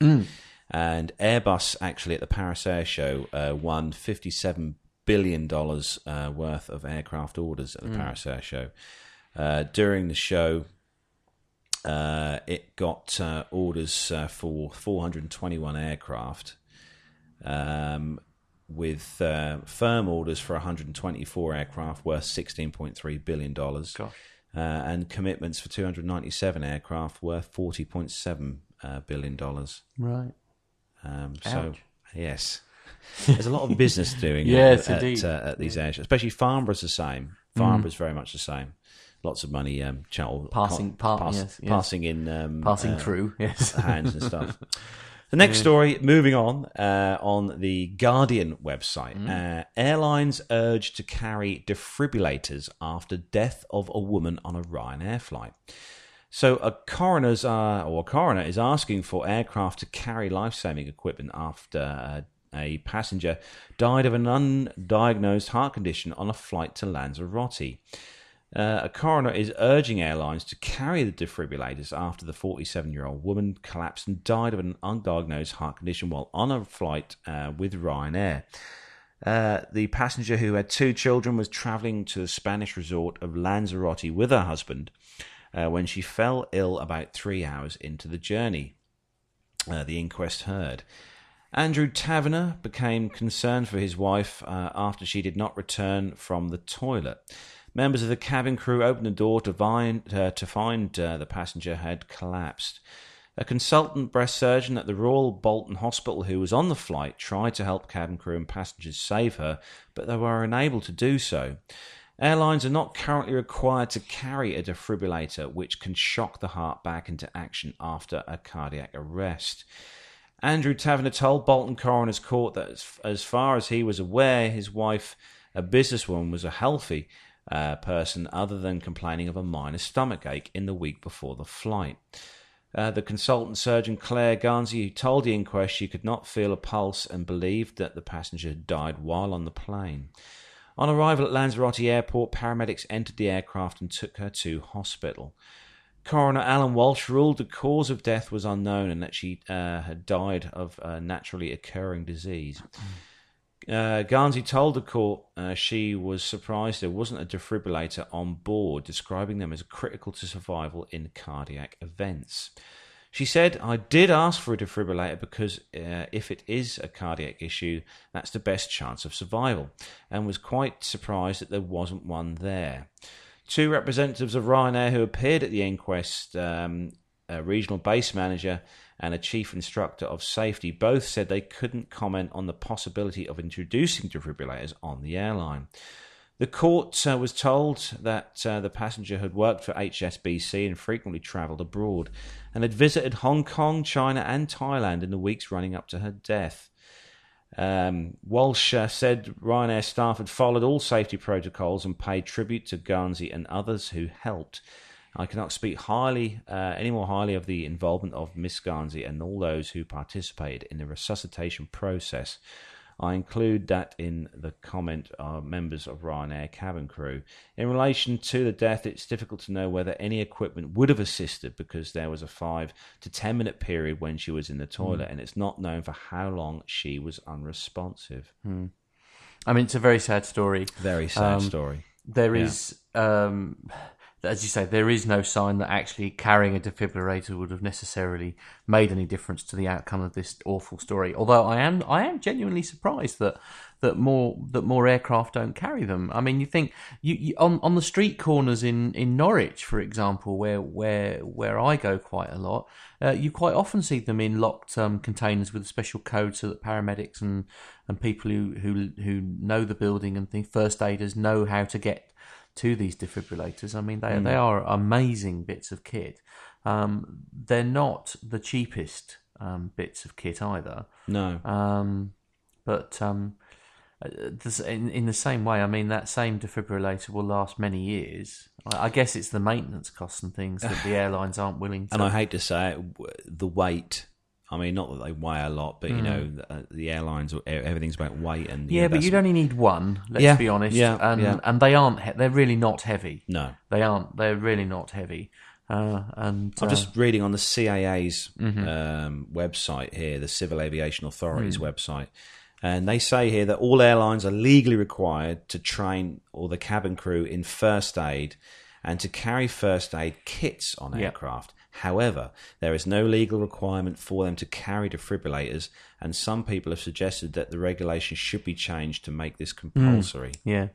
and Airbus actually at the Paris Air Show uh, won fifty seven billion dollars uh, worth of aircraft orders at the Paris Air Show. Uh, during the show, uh, it got uh, orders uh, for 421 aircraft, um, with uh, firm orders for 124 aircraft worth 16.3 billion dollars, uh, and commitments for 297 aircraft worth 40.7 uh, billion dollars. Right. Um, so yes, [LAUGHS] there's a lot of business doing [LAUGHS] Yes, at, indeed. at, uh, at these airshows, especially Farnborough's the same. Farnborough's very much the same. Lots of money, um, channel Passing- pass- yes, yes. passing in, um, Passing uh, through. [LAUGHS] Yes. [LAUGHS] hands and stuff. [LAUGHS] The next story, moving on, uh, on the Guardian website. Uh, airlines urged to carry defibrillators after death of a woman on a Ryanair flight. So a coroner's uh, or a coroner is asking for aircraft to carry life-saving equipment after uh, a passenger died of an undiagnosed heart condition on a flight to Lanzarote. Uh, a coroner is urging airlines to carry the defibrillators after the 47 year old woman collapsed and died of an undiagnosed heart condition while on a flight uh, with Ryanair. Uh, the passenger who had two children was traveling to the Spanish resort of Lanzarote with her husband uh, when she fell ill about three hours into the journey. Uh, the inquest heard. Andrew Taverner became concerned for his wife uh, after she did not return from the toilet. Members of the cabin crew opened the door to find, uh, to find uh, the passenger had collapsed. A consultant breast surgeon at the Royal Bolton Hospital who was on the flight tried to help cabin crew and passengers save her, but they were unable to do so. Airlines are not currently required to carry a defibrillator, which can shock the heart back into action after a cardiac arrest. Andrew Taverner told Bolton Coroner's Court that, as, far as he was aware, his wife, a businesswoman, was a healthy uh, person other than complaining of a minor stomach ache in the week before the flight. Uh, the consultant surgeon Claire Garnsey, who told the inquest she could not feel a pulse and believed that the passenger had died while on the plane. On arrival at Lanzarote Airport, paramedics entered the aircraft and took her to hospital. Coroner Alan Walsh ruled the cause of death was unknown and that she uh, had died of a naturally occurring disease. Uh, Garnsey told the court uh, she was surprised there wasn't a defibrillator on board, describing them as critical to survival in cardiac events. She said, I did ask for a defibrillator because uh, if it is a cardiac issue, that's the best chance of survival, and was quite surprised that there wasn't one there. Two representatives of Ryanair who appeared at the inquest, um, a regional base manager and a chief instructor of safety, both said they couldn't comment on the possibility of introducing defibrillators on the airline. The court uh, was told that uh, the passenger had worked for HSBC and frequently travelled abroad and had visited Hong Kong, China, and Thailand in the weeks running up to her death. Um, Walsh uh, said Ryanair staff had followed all safety protocols and paid tribute to Garnsey and others who helped. I cannot speak highly, uh, any more highly of the involvement of Miss Garnsey and all those who participated in the resuscitation process. I include that in the comment of members of Ryanair cabin crew. In relation to the death, it's difficult to know whether any equipment would have assisted because there was a five to ten minute period when she was in the toilet, mm. and it's not known for how long she was unresponsive. Mm. I mean, it's a very sad story. Very sad um, story. There yeah. is. Um, as you say, there is no sign that actually carrying a defibrillator would have necessarily made any difference to the outcome of this awful story. Although I am, I am genuinely surprised that that more that more aircraft don't carry them. I mean, you think you, you on on the street corners in, in Norwich, for example, where where where I go quite a lot, uh, you quite often see them in locked um, containers with a special code, so that paramedics and and people who who who know the building and think first aiders know how to get to these defibrillators. I mean, they mm. they are amazing bits of kit. Um, they're not the cheapest um, bits of kit either. No. Um, but um, uh, in in the same way, I mean, that same defibrillator will last many years. I guess it's the maintenance costs and things that the [LAUGHS] airlines aren't willing to. And I hate to say it, the weight I mean, not that they weigh a lot, but you mm. know, the, uh, the, airlines, everything's about weight and yeah, know, but you'd only need one. Let's yeah, be honest. Yeah, and yeah. and they aren't. He- they're really not heavy. No, they aren't. They're really not heavy. Uh, and I'm uh, just reading on the CAA's mm-hmm. um, website here, the Civil Aviation Authority's mm. website, and they say here that all airlines are legally required to train all the cabin crew in first aid and to carry first aid kits on aircraft. However, there is no legal requirement for them to carry defibrillators, and some people have suggested that the regulation should be changed to make this compulsory. Mm, yeah,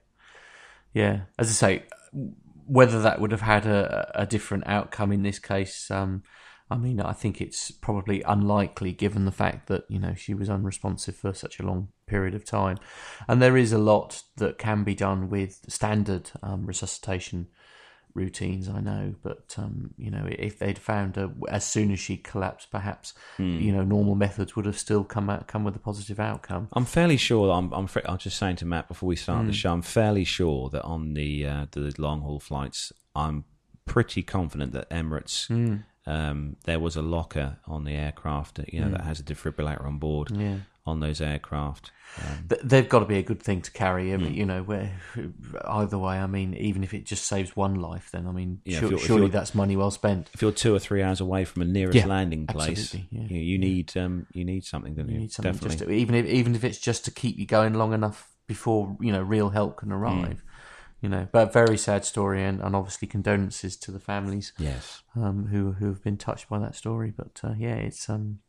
yeah. As I say, whether that would have had a, a different outcome in this case, um, I mean, I think it's probably unlikely given the fact that you know she was unresponsive for such a long period of time, and there is a lot that can be done with standard um, resuscitation routines, I know, but um, you know, if they'd found her as soon as she collapsed, perhaps mm. you know, normal methods would have still come out, come with a positive outcome. I'm fairly sure. I'm, I'm, I was just saying to Matt before we start mm. the hmm. show. I'm fairly sure that on the uh, the long haul flights, I'm pretty confident that Emirates. Mm. Um, there was a locker on the aircraft, you know, that hmm. has a defibrillator on board. Yeah on those aircraft. Um, They've got to be a good thing to carry. I mean, mm. you know, where either way, I mean, even if it just saves one life, then I mean, yeah, sure, surely that's money well spent. If you're two or three hours away from a nearest yeah, landing place, yeah. you, you, need um, you need something, don't you? You need something Definitely. just to, even if even if it's just to keep you going long enough before you know real help can arrive. Mm. You know, but very sad story, and, and obviously condolences to the families. Yes, um, who who have been touched by that story. But uh, yeah, it's um,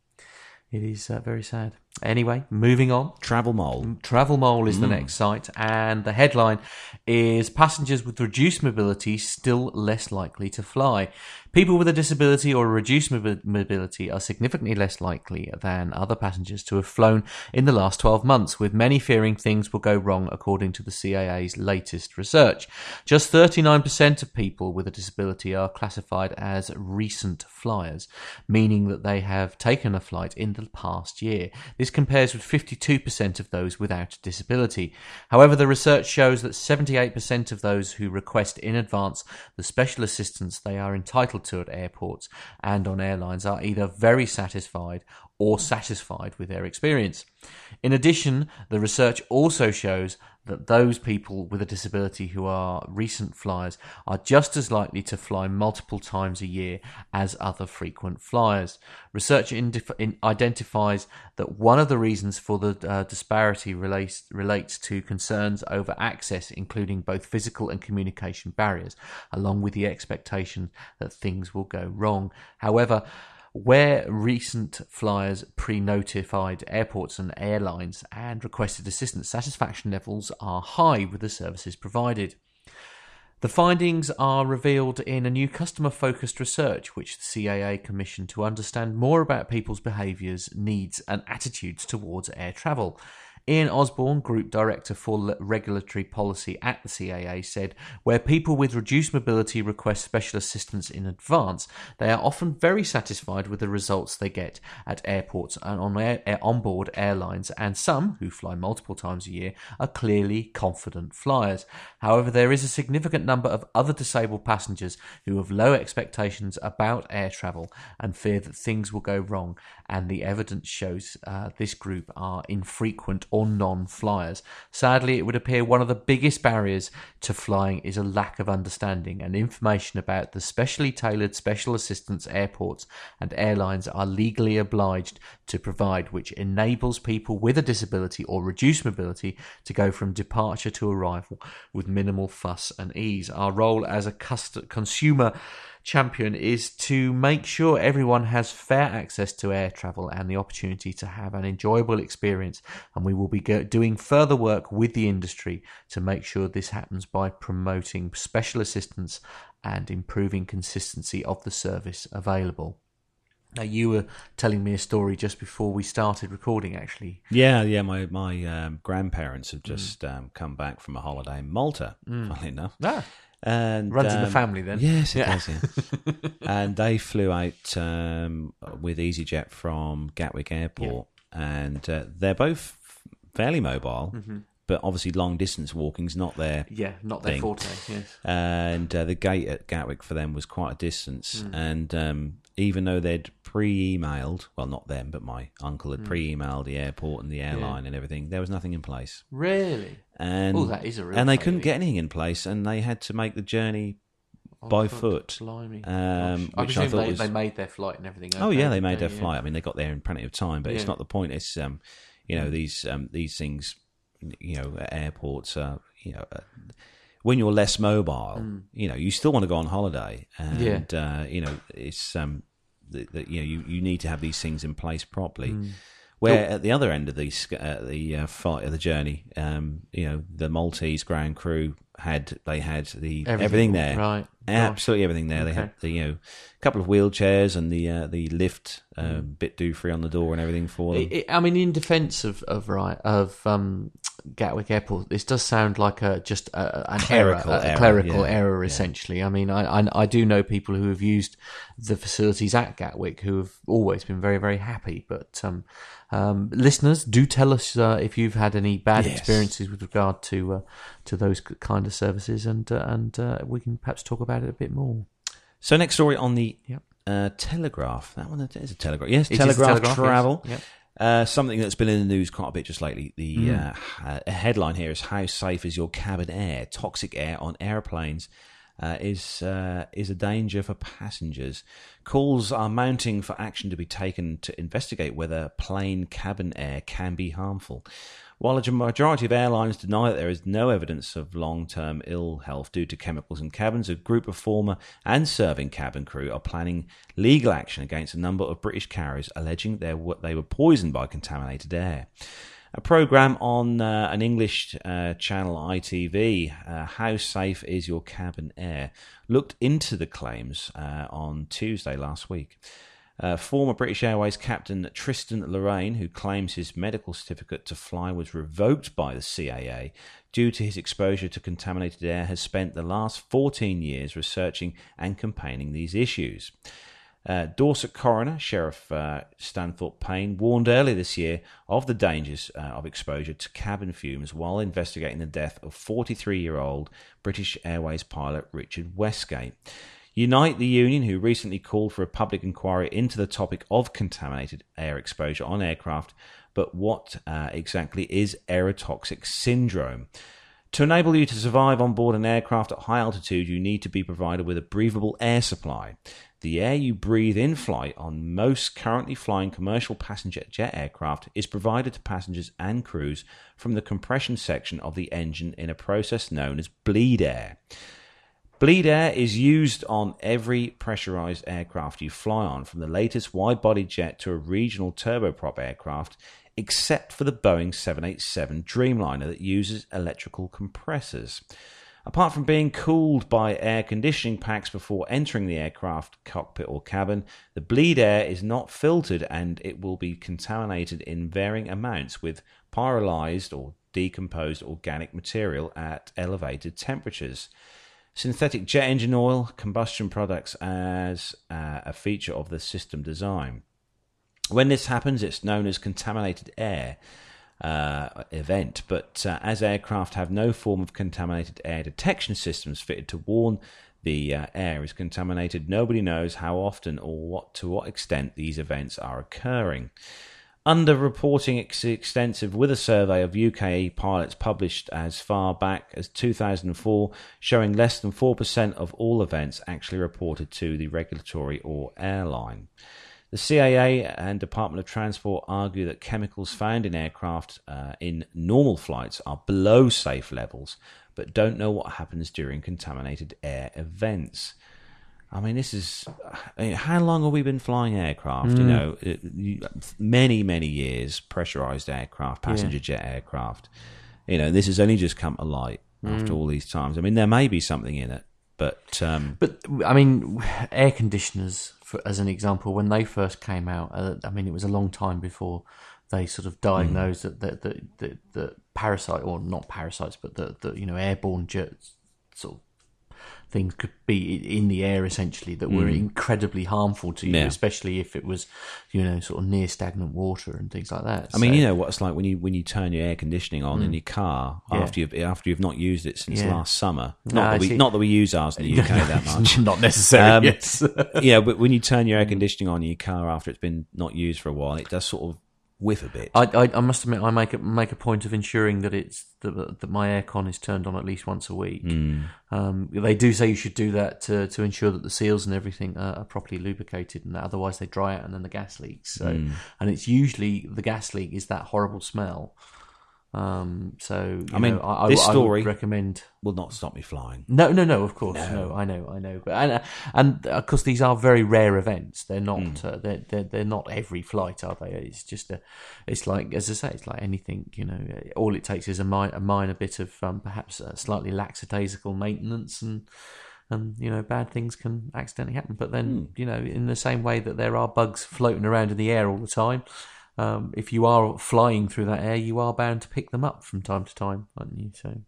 it is uh, very sad. Anyway, moving on. Travel Mole. Travel Mole is the mm. next site, and the headline is Passengers with reduced mobility still less likely to fly. People with a disability or a reduced mobi- mobility are significantly less likely than other passengers to have flown in the last 12 months, with many fearing things will go wrong according to the CAA's latest research. Just 39% of people with a disability are classified as recent flyers, meaning that they have taken a flight in the past year. This compares with 52% of those without a disability. However, the research shows that 78% of those who request in advance the special assistance they are entitled to at airports and on airlines are either very satisfied or satisfied with their experience. In addition, the research also shows that those people with a disability who are recent flyers are just as likely to fly multiple times a year as other frequent flyers. Research indif- in, identifies that one of the reasons for the uh, disparity relates, relates to concerns over access, including both physical and communication barriers, along with the expectation that things will go wrong. However, where recent flyers pre notified airports and airlines and requested assistance, satisfaction levels are high with the services provided. The findings are revealed in a new customer focused research which the CAA commissioned to understand more about people's behaviours, needs, and attitudes towards air travel. Iain Osborne, Group Director for Regulatory Policy at the CAA, said where people with reduced mobility request special assistance in advance, they are often very satisfied with the results they get at airports and on air, air, onboard airlines, and some, who fly multiple times a year, are clearly confident flyers. However, there is a significant number of other disabled passengers who have low expectations about air travel and fear that things will go wrong, and the evidence shows uh, this group are infrequent or non flyers. Sadly, it would appear one of the biggest barriers to flying is a lack of understanding and information about the specially tailored special assistance airports and airlines are legally obliged to provide, which enables people with a disability or reduced mobility to go from departure to arrival with minimal fuss and ease. Our role as a consumer champion is to make sure everyone has fair access to air travel and the opportunity to have an enjoyable experience. And we will be go- doing further work with the industry to make sure this happens by promoting special assistance and improving consistency of the service available. Now, you were telling me a story just before we started recording, actually. Yeah, yeah. My my um, grandparents have just um, come back from a holiday in Malta. Funnily enough, Ah, and runs in the um, family then. Yes, it Yeah. does. Yeah. [LAUGHS] and they flew out um, with EasyJet from Gatwick Airport, and uh, they're both fairly mobile, but obviously long distance walking's not their. Yeah, not their Thing. forte. Yes. And uh, the gate at Gatwick for them was quite a distance, and um, even though they'd pre-emailed, well, not them, but my uncle had pre-emailed the airport and the airline and everything, there was nothing in place. Really? And Oh, that is a real and they couldn't get anything in place, and they had to make the journey On by foot. Blimey. Um, I which I presume thought they, was- they made their flight and everything. Oh yeah, they made their yeah. flight. I mean, they got there in plenty of time, but it's not the point. It's um, you know, these um, these things, you know, at airports, uh, you know, uh, when you're less mobile, you know, you still want to go on holiday, and uh, you know, it's um, that that, you know, you, you need to have these things in place properly. Where at the other end of the uh, the uh, fight of the journey, um, you know, the Maltese ground crew had they had the everything, there, Right. Absolutely everything there. They had the you know a couple of wheelchairs and the uh, the lift uh, bit do free on the door and everything for them. I I mean, in defence of of right of um, Gatwick Airport, this does sound like a just a, an Clerical error, a clerical yeah, error, essentially. I mean, I, I I do know people who have used the facilities at Gatwick who have always been very very happy. But um, um, listeners, do tell us uh, if you've had any bad Yes. experiences with regard to uh, to those kind of services, and uh, and uh, we can perhaps talk about it a bit more. so next story on the Yep. uh, Telegraph. That one is a Telegraph. Yes, Telegraph, Telegraph, yes. travel. Yep. Uh, something that's been in the news quite a bit just lately. The uh, headline here is "How safe is your cabin air? Toxic air on airplanes uh, is uh, is a danger for passengers. Calls are mounting for action to be taken to investigate whether plane cabin air can be harmful. While a majority of airlines deny that there is no evidence of long term ill health due to chemicals in cabins, a group of former and serving cabin crew are planning legal action against a number of British carriers alleging they were poisoned by contaminated air. A program on uh, an English uh, channel, ITV, uh, How Safe is Your Cabin Air, looked into the claims uh, on Tuesday last week. Uh, former British Airways captain Tristan Loraine, who claims his medical certificate to fly was revoked by the CAA due to his exposure to contaminated air, has spent the last 14 years researching and campaigning these issues. Uh, Dorset coroner Sheriff uh, Stanhope Payne warned earlier this year of the dangers uh, of exposure to cabin fumes while investigating the death of 43 year old British Airways pilot Richard Westgate. Unite the Union, who recently called for a public inquiry into the topic of contaminated air exposure on aircraft, but what uh, exactly is aerotoxic syndrome? To enable you to survive on board an aircraft at high altitude, you need to be provided with a breathable air supply. The air you breathe in flight on most currently flying commercial passenger jet aircraft is provided to passengers and crews from the compression section of the engine in a process known as bleed air. Bleed air is used on every pressurized aircraft you fly on, from the latest wide body jet to a regional turboprop aircraft, except for the Boeing 787 Dreamliner that uses electrical compressors. Apart from being cooled by air conditioning packs before entering the aircraft cockpit or cabin, the bleed air is not filtered and it will be contaminated in varying amounts with pyrolyzed or decomposed organic material at elevated temperatures synthetic jet engine oil, combustion products as uh, a feature of the system design. When this happens, it's known as contaminated air uh, event, but uh, as aircraft have no form of contaminated air detection systems fitted to warn the uh, air is contaminated, nobody knows how often or what to what extent these events are occurring underreporting ex- extensive with a survey of UK pilots published as far back as 2004, showing less than 4% of all events actually reported to the regulatory or airline. The CAA and Department of Transport argue that chemicals found in aircraft uh, in normal flights are below safe levels, but don't know what happens during contaminated air events. I mean, this is I mean, how long have we been flying aircraft? Mm. You know, it, you, many many years, pressurized aircraft, passenger yeah. jet aircraft. You know, this has only just come to light mm. after all these times. I mean, there may be something in it, but um, but I mean, air conditioners, for, as an example, when they first came out, uh, I mean, it was a long time before they sort of diagnosed mm. that that that that parasite or not parasites, but the the you know airborne jets sort of things could be in the air essentially that were mm. incredibly harmful to you, yeah. especially if it was, you know, sort of near stagnant water and things like that. I so, mean, you know what it's like when you when you turn your air conditioning on mm. in your car yeah. after you've after you've not used it since yeah. last summer. Not no, that we see. not that we use ours in the UK [LAUGHS] that much. [LAUGHS] not necessarily. Um, yes. [LAUGHS] yeah, but when you turn your air conditioning on in your car after it's been not used for a while, it does sort of whiff a bit. I, I, I, must admit, I make a, make a point of ensuring that it's that, that my aircon is turned on at least once a week. Mm. Um, they do say you should do that to, to ensure that the seals and everything are, are properly lubricated, and that otherwise they dry out and then the gas leaks. So, mm. and it's usually the gas leak is that horrible smell um, so I mean, know, I, this I, story I recommend will not stop me flying. No, no, no. Of course, no. no I know, I know. But and, and of course, these are very rare events. They're not. Mm. Uh, they're, they're they're not every flight, are they? It's just a. It's like as I say, it's like anything. You know, all it takes is a, mi- a minor bit of um, perhaps slightly lackadaisical maintenance and and you know bad things can accidentally happen. But then mm. you know, in the same way that there are bugs floating around in the air all the time, um, if you are flying through that air, you are bound to pick them up from time to time, aren't you? So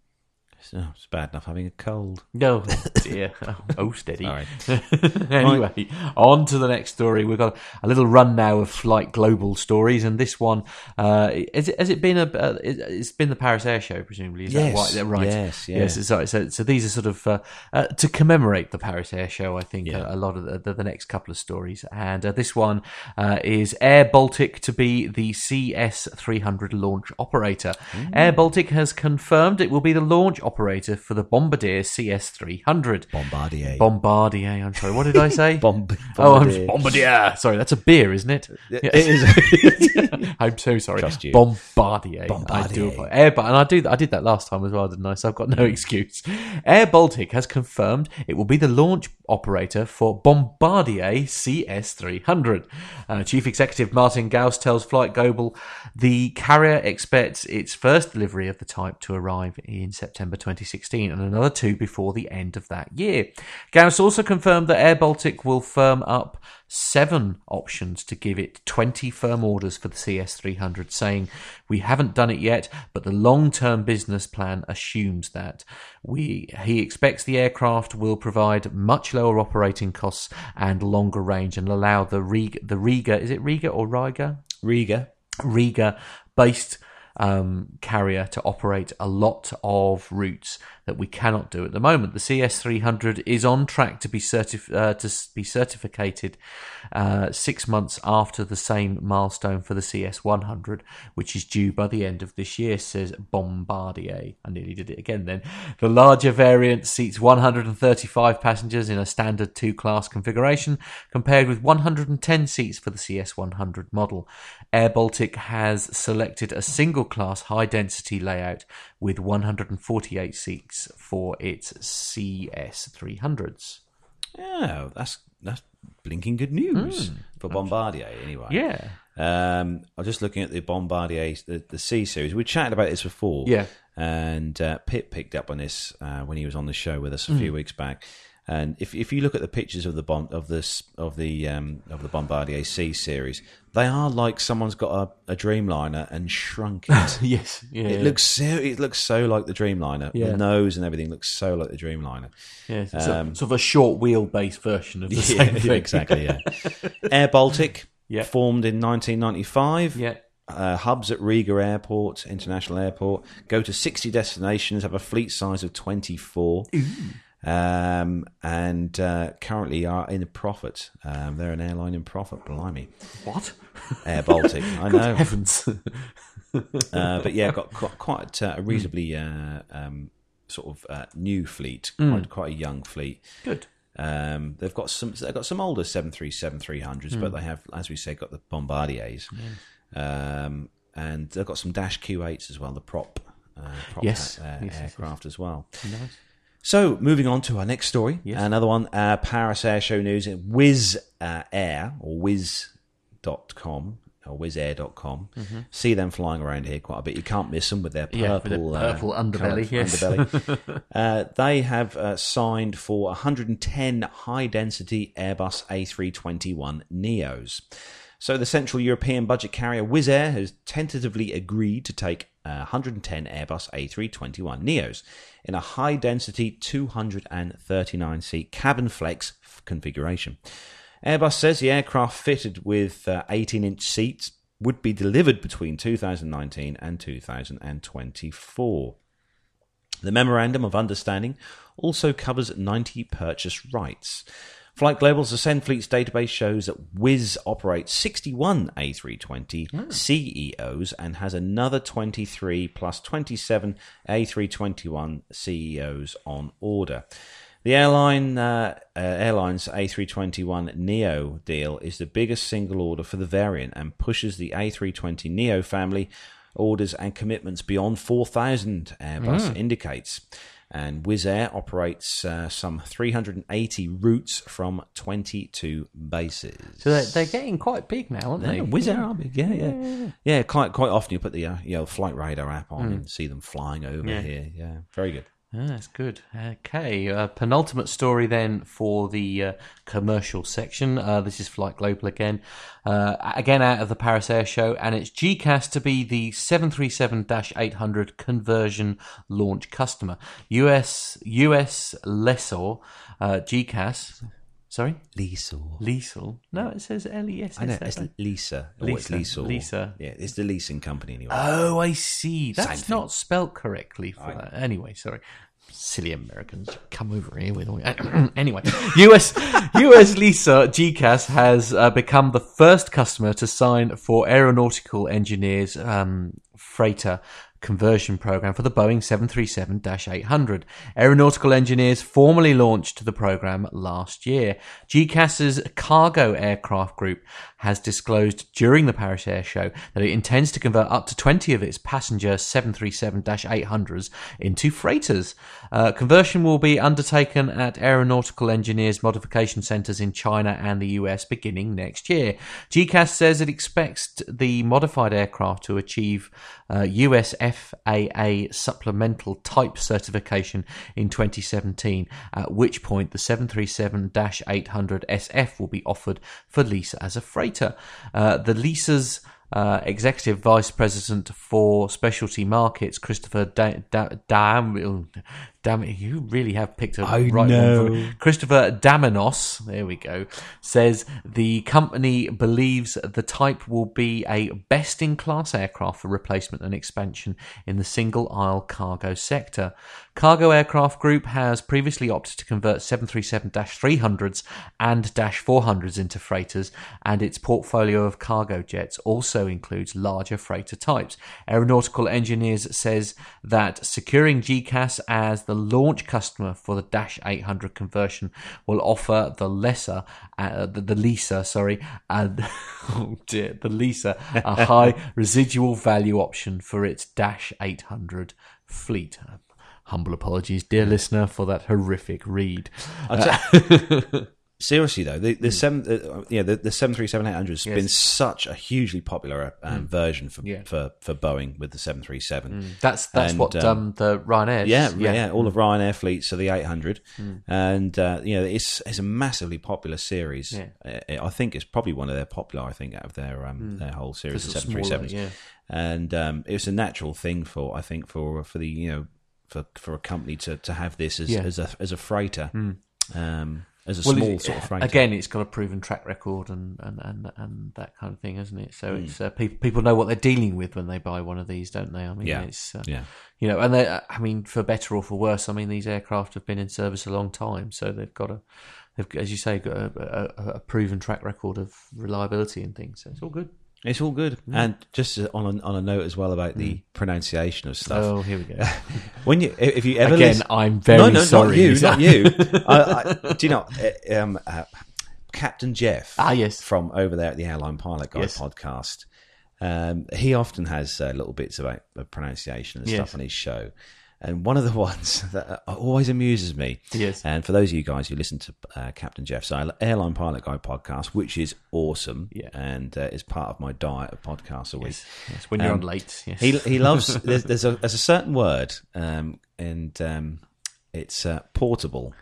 Oh, it's bad enough having a cold. No, oh, [LAUGHS] dear. oh, steady. [LAUGHS] anyway, on to the next story. We've got a little run now of flight global stories, and this one uh, has, it, has it been a? Uh, it's been the Paris Air Show, presumably. Is yes, that right? Yes, yes. yes so, so, so, these are sort of uh, uh, to commemorate the Paris Air Show. I think yeah. a, a, lot of the, the, the, next couple of stories, and uh, this one uh, is Air Baltic to be the CS300 launch operator. Mm. Air Baltic has confirmed it will be the launch operator for the Bombardier CS300. Bombardier. Bombardier. I'm sorry. What did I say? [LAUGHS] Bomb- Oh, I'm Bombardier. Bombardier. Sorry, that's a beer, isn't it? It is. [LAUGHS] I'm so sorry. Trust you. Bombardier. I do. Bombardier. Air, and I do. I did that last time as well, didn't I? So I've got no [LAUGHS] excuse. Air Baltic has confirmed it will be the launch operator for Bombardier CS300. Uh, Chief Executive Martin Gauss tells Flight Global the carrier expects its first delivery of the type to arrive in September 2016 and another two before the end of that year. Gauss also confirmed that Air Baltic will firm up seven options to give it 20 firm orders for the CS300, saying, We haven't done it yet, but the long term business plan assumes that. We, he expects the aircraft will provide much lower operating costs and longer range and allow the Riga, the Riga is it Riga or Riga? Riga. Riga based um, carrier to operate a lot of routes that we cannot do at the moment. The CS300 is on track to be certif- uh, to be certificated uh, six months after the same milestone for the CS100, which is due by the end of this year. Says Bombardier. I nearly did it again. Then the larger variant seats 135 passengers in a standard two-class configuration, compared with 110 seats for the CS100 model. Air Baltic has selected a single-class high-density layout with 148 seats for its CS300s. Oh, that's that's blinking good news for Bombardier. Anyway, Yeah. Um, I'm just looking at the Bombardier, the, the C series. We chatted about this before. Yeah. And uh, Pip picked up on this uh, when he was on the show with us a Mm. few weeks back. And if if you look at the pictures of the bomb of this of the um, of the Bombardier C series, they are like someone's got a, a Dreamliner and shrunk [LAUGHS] it. Yes. Yeah. It looks so. It looks so like the Dreamliner. Yeah. The nose and everything looks so like the Dreamliner. yeah, a- sort of a short wheelbase version of the [LAUGHS] same thing. exactly. Yeah. [LAUGHS] Air Baltic, Yeah. formed in 1995. Yeah. Uh, hubs at Riga Airport, International Airport. Go to 60 destinations. Have a fleet size of 24. Um, and uh, currently are in a profit. Um, they're an airline in profit. Blimey, What? Air Baltic. [LAUGHS] I know. Heavens. [LAUGHS] Uh, but yeah, got quite, quite uh, a reasonably uh, um, sort of uh, new fleet. Quite, quite a young fleet. Good. Um, they've got some. They've got some older seven three seven three hundreds, Hmm. but they have, as we say, got the Bombardiers, um, and they've got some Dash Q eights as well. The prop, uh, prop Yes. uh, Yes, yes, yes. aircraft as well. Nice. So moving on to our next story, Yes. another one. Uh, Paris Air Show news. Wizz uh, Air or Wizz.com or WizAir.com. See them flying around here quite a bit. You can't miss them with their purple, Yeah, with the purple uh, underbelly, yes. underbelly. [LAUGHS] uh, they have uh, signed for 110 high-density Airbus A321 Neos. So the Central European budget carrier Wizz Air has tentatively agreed to take uh, 110 Airbus A321 Neos in a high-density 239-seat cabin flex configuration. Airbus says the aircraft fitted with 18-inch seats would be delivered between 2019 and 2024. The Memorandum of Understanding also covers 90 purchase rights. Flight Global's Ascend Fleets database shows that Wizz operates 61 A320 CEOs and has another 23 plus 27 A321 CEOs on order. The airline uh, uh, airline's A321 Neo deal is the biggest single order for the variant and pushes the A320 Neo family orders and commitments beyond 4,000. Airbus indicates. And Wizz Air operates uh, some 380 routes from 22 bases. So they're, they're getting quite big now, aren't they? Yeah, Wizz Air are big, yeah, yeah, yeah. Quite quite often you put the uh, you know flight radar app on and see them flying over Yeah. here. Yeah, very good. Ah, that's good. Okay, uh, penultimate story then for the uh, commercial section. Uh, this is Flight Global again, uh, again out of the Paris Air Show, and it's GECAS to be the 737-800 conversion launch customer. US US lessor uh, GECAS. Sorry, Lisa. Liesel. No, it says L E S I know it's Lisa. Or it's Lisa, Lisa. Lisa. Yeah, it's the leasing company anyway. Oh, I see. That's thing. not spelt correctly for that. Anyway, sorry. Silly Americans, come over here with all. [COUGHS] anyway, US US Lisa GECAS has uh, become the first customer to sign for aeronautical engineers um, freighter conversion program for the Boeing 737-800. Aeronautical engineers formally launched the program last year. GECAS's cargo aircraft group has disclosed during the Paris Air Show that it intends to convert up to 20 of its passenger 737-800s into freighters. Uh, conversion will be undertaken at aeronautical engineers modification centers in China and the US beginning next year. GECAS says it expects the modified aircraft to achieve uh, US FAA supplemental type certification in 2017, at which point the 737 800 SF will be offered for lease as a freighter. Uh, the Lisa's uh, Executive Vice President for Specialty Markets, Christopher da- da- Dam. You really have picked a I right know. one. For Christopher Damanos, there we go, says the company believes the type will be a best in class aircraft for replacement and expansion in the single aisle cargo sector. Cargo Aircraft Group has previously opted to convert 737 300s and 400s into freighters, and its portfolio of cargo jets also includes larger freighter types. Aeronautical Engineers says that securing GECAS as the launch customer for the Dash 800 conversion will offer the lesser, uh, the, the Lisa, sorry, and [LAUGHS] oh dear, the Lisa, a [LAUGHS] high residual value option for its Dash 800 fleet. Humble apologies, dear listener, for that horrific read. [LAUGHS] Seriously though, the the seven, uh, yeah, the, the seven three seven eight hundred has Yes. been such a hugely popular um, version for, Yeah. for for Boeing with the seven three seven. That's that's And, what um, um, the Ryanair. Yeah, yeah, all of Ryanair fleets are the 800, and uh, you know it's it's a massively popular series. Yeah. Uh, I think it's probably one of their popular. I think out of their um, their whole series of seven smaller, yeah. and um, it was a natural thing for I think for for the you know for for a company to, to have this as Yeah. as a as a freighter, um, as a Well, small sort of freighter. Again, it's got a proven track record and and, and, and that kind of thing, hasn't it? So it's uh, people people know what they're dealing with when they buy one of these, don't they? I mean, Yeah. it's uh, yeah. you know, and they, I mean, for better or for worse, I mean, these aircraft have been in service a long time, so they've got a, they've, as you say, got a, a, a proven track record of reliability and things. So it's all good. It's all good, Mm. and just on a, on a note as well about the pronunciation of stuff. Oh, here we go. [LAUGHS] When you, if you ever Again, listen- I'm very no, no, sorry. not you, [LAUGHS] not you. I, I, do you know uh, um, uh, Captain Jeff? Ah, yes. from over there at the Airline Pilot Guy Yes. podcast. Um, he often has uh, little bits about pronunciation and Yes. stuff on his show. And one of the [LAUGHS] ones that uh, always amuses me, Yes. and for those of you guys who listen to uh, Captain Jeff's Airline Pilot Guy podcast, which is awesome, Yeah. and uh, is part of my diet of podcasts a week. Yes, yes, when you're Um, on late. Yes. He he loves. [LAUGHS] There's, there's a there's a certain word, um, and um, it's uh, portable.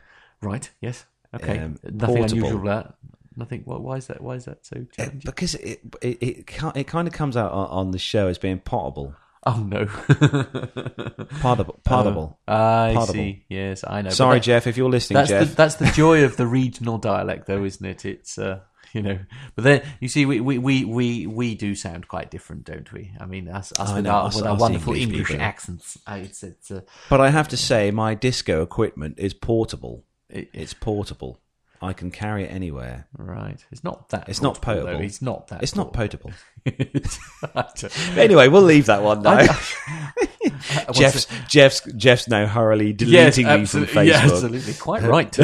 right. Yes. Okay. Um, Nothing portable. unusual that. Nothing. Why, why is that? Why is that so? Uh, challenging? because it it it, it kind of comes out on, on the show as being potable, Oh no. [LAUGHS] potable, potable. I Potable. see. Yes, I know. Sorry, that- Jeff, if you're listening, That's Jeff. the that's the joy of the regional dialect, though, isn't it? It's uh, you know, but then you see, we we, we, we we do sound quite different, don't we? I mean, us, us I with know, our, us- with our wonderful English English, accents. Uh, it's it's uh, but I have to say, my disco equipment is portable. it, It's portable. I can carry it anywhere. right. It's not that. It's not portable, though. potable. It's not that. It's not potable. [LAUGHS] potable. Anyway, we'll leave that one [LAUGHS] now. [LAUGHS] Jeff's Jeff's Jeff's now hurriedly Yes, deleting me from absolutely. Yeah, Facebook. absolutely. Quite right, too.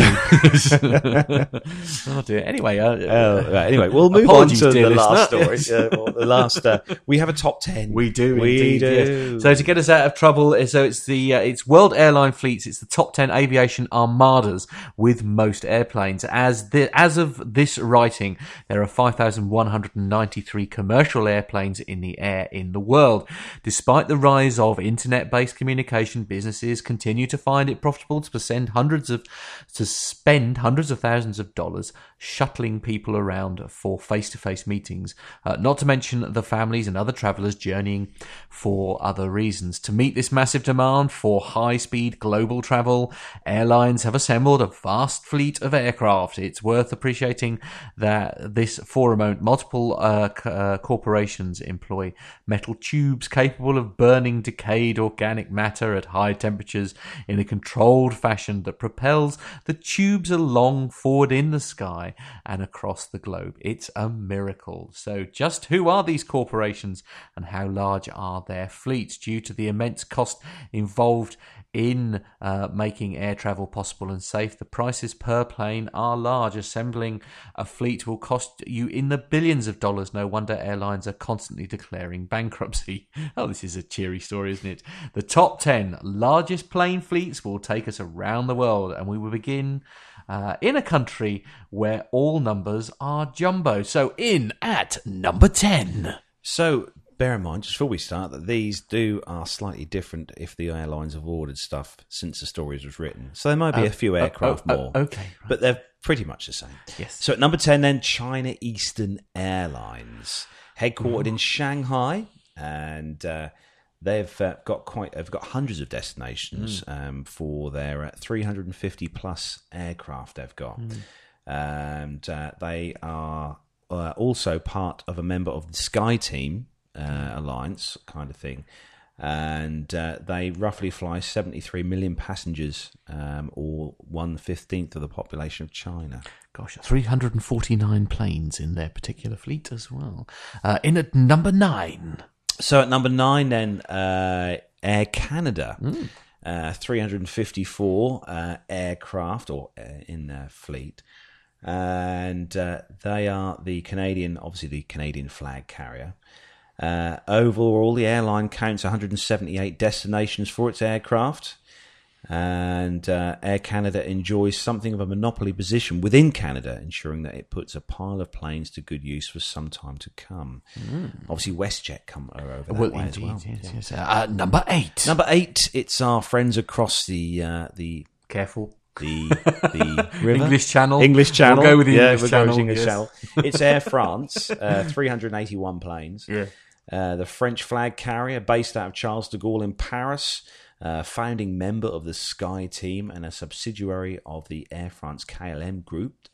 oh dear. Anyway, uh, Oh, right. Anyway, we'll move on to the last story. Uh, well, the last, uh, we have a top ten. We do, We indeed, do. yes. So to get us out of trouble, uh, so it's the uh, it's world airline fleets. It's the top ten aviation armadas with most airplanes. As the as of this writing, there are five thousand one hundred and ninety three commercial airplanes in the air in the world. Despite the rise of internet-based communication, businesses continue to find it profitable to spend hundreds of to spend hundreds of thousands of dollars shuttling people around for face-to-face meetings. Uh, not to mention the families and other travellers journeying for other reasons. To meet this massive demand for high-speed global travel, airlines have assembled a vast fleet of aircraft. It's worth appreciating that this for a multiple uh, c- uh, corporations employ metal tubes capable of burning decayed organic matter at high temperatures in a controlled fashion that propels the tubes along forward in the sky and across the globe. It's a miracle. So, just who are these corporations and how large are their fleets due to the immense cost involved in uh, making air travel possible and safe. The prices per plane are large. Assembling a fleet will cost you in the billions of dollars. No wonder airlines are constantly declaring bankruptcy. [LAUGHS] oh, this is a cheery story, isn't it? The top 10 largest plane fleets will take us around the world, and we will begin. Uh, in a country where all numbers are jumbo. So, in at number 10. So, bear in mind, just before we start, that these do are slightly different if the airlines have ordered stuff since the stories was written. So there might be Oh, a few oh, aircraft oh, oh, more. okay, right. But they're pretty much the same. Yes. So at number 10, then, China Eastern Airlines, headquartered in Shanghai. And uh, they've uh, got quite, they've got hundreds of destinations um, for their uh, 350 plus aircraft they've got. And uh, they are uh, also part of a member of the Sky Team uh, Alliance kind of thing. And uh, they roughly fly 73 million passengers, um, or one fifteenth of the population of China. Gosh, 349 planes in their particular fleet as well. Uh, in at number nine. So at number nine, then uh, Air Canada, uh, 354 uh, aircraft or uh, in their fleet, and uh, they are the Canadian, obviously the Canadian flag carrier. Uh, overall, the airline counts 178 destinations for its aircraft, and uh, Air Canada enjoys something of a monopoly position within Canada, ensuring that it puts a pile of planes to good use for some time to come. Obviously, WestJet come are over that well, way indeed, as well. yes, yes. Uh, number eight. Number eight, it's our friends across the uh, the Careful. the [LAUGHS] the river. English Channel. English Channel. We'll go with the yeah, English we'll Channel. Go with English yes. Channel. It's Air France, uh, 381 planes. [LAUGHS] Yeah. Uh, the French flag carrier, based out of Charles de Gaulle in Paris, uh, founding member of the Sky Team and a subsidiary of the Air France KLM group.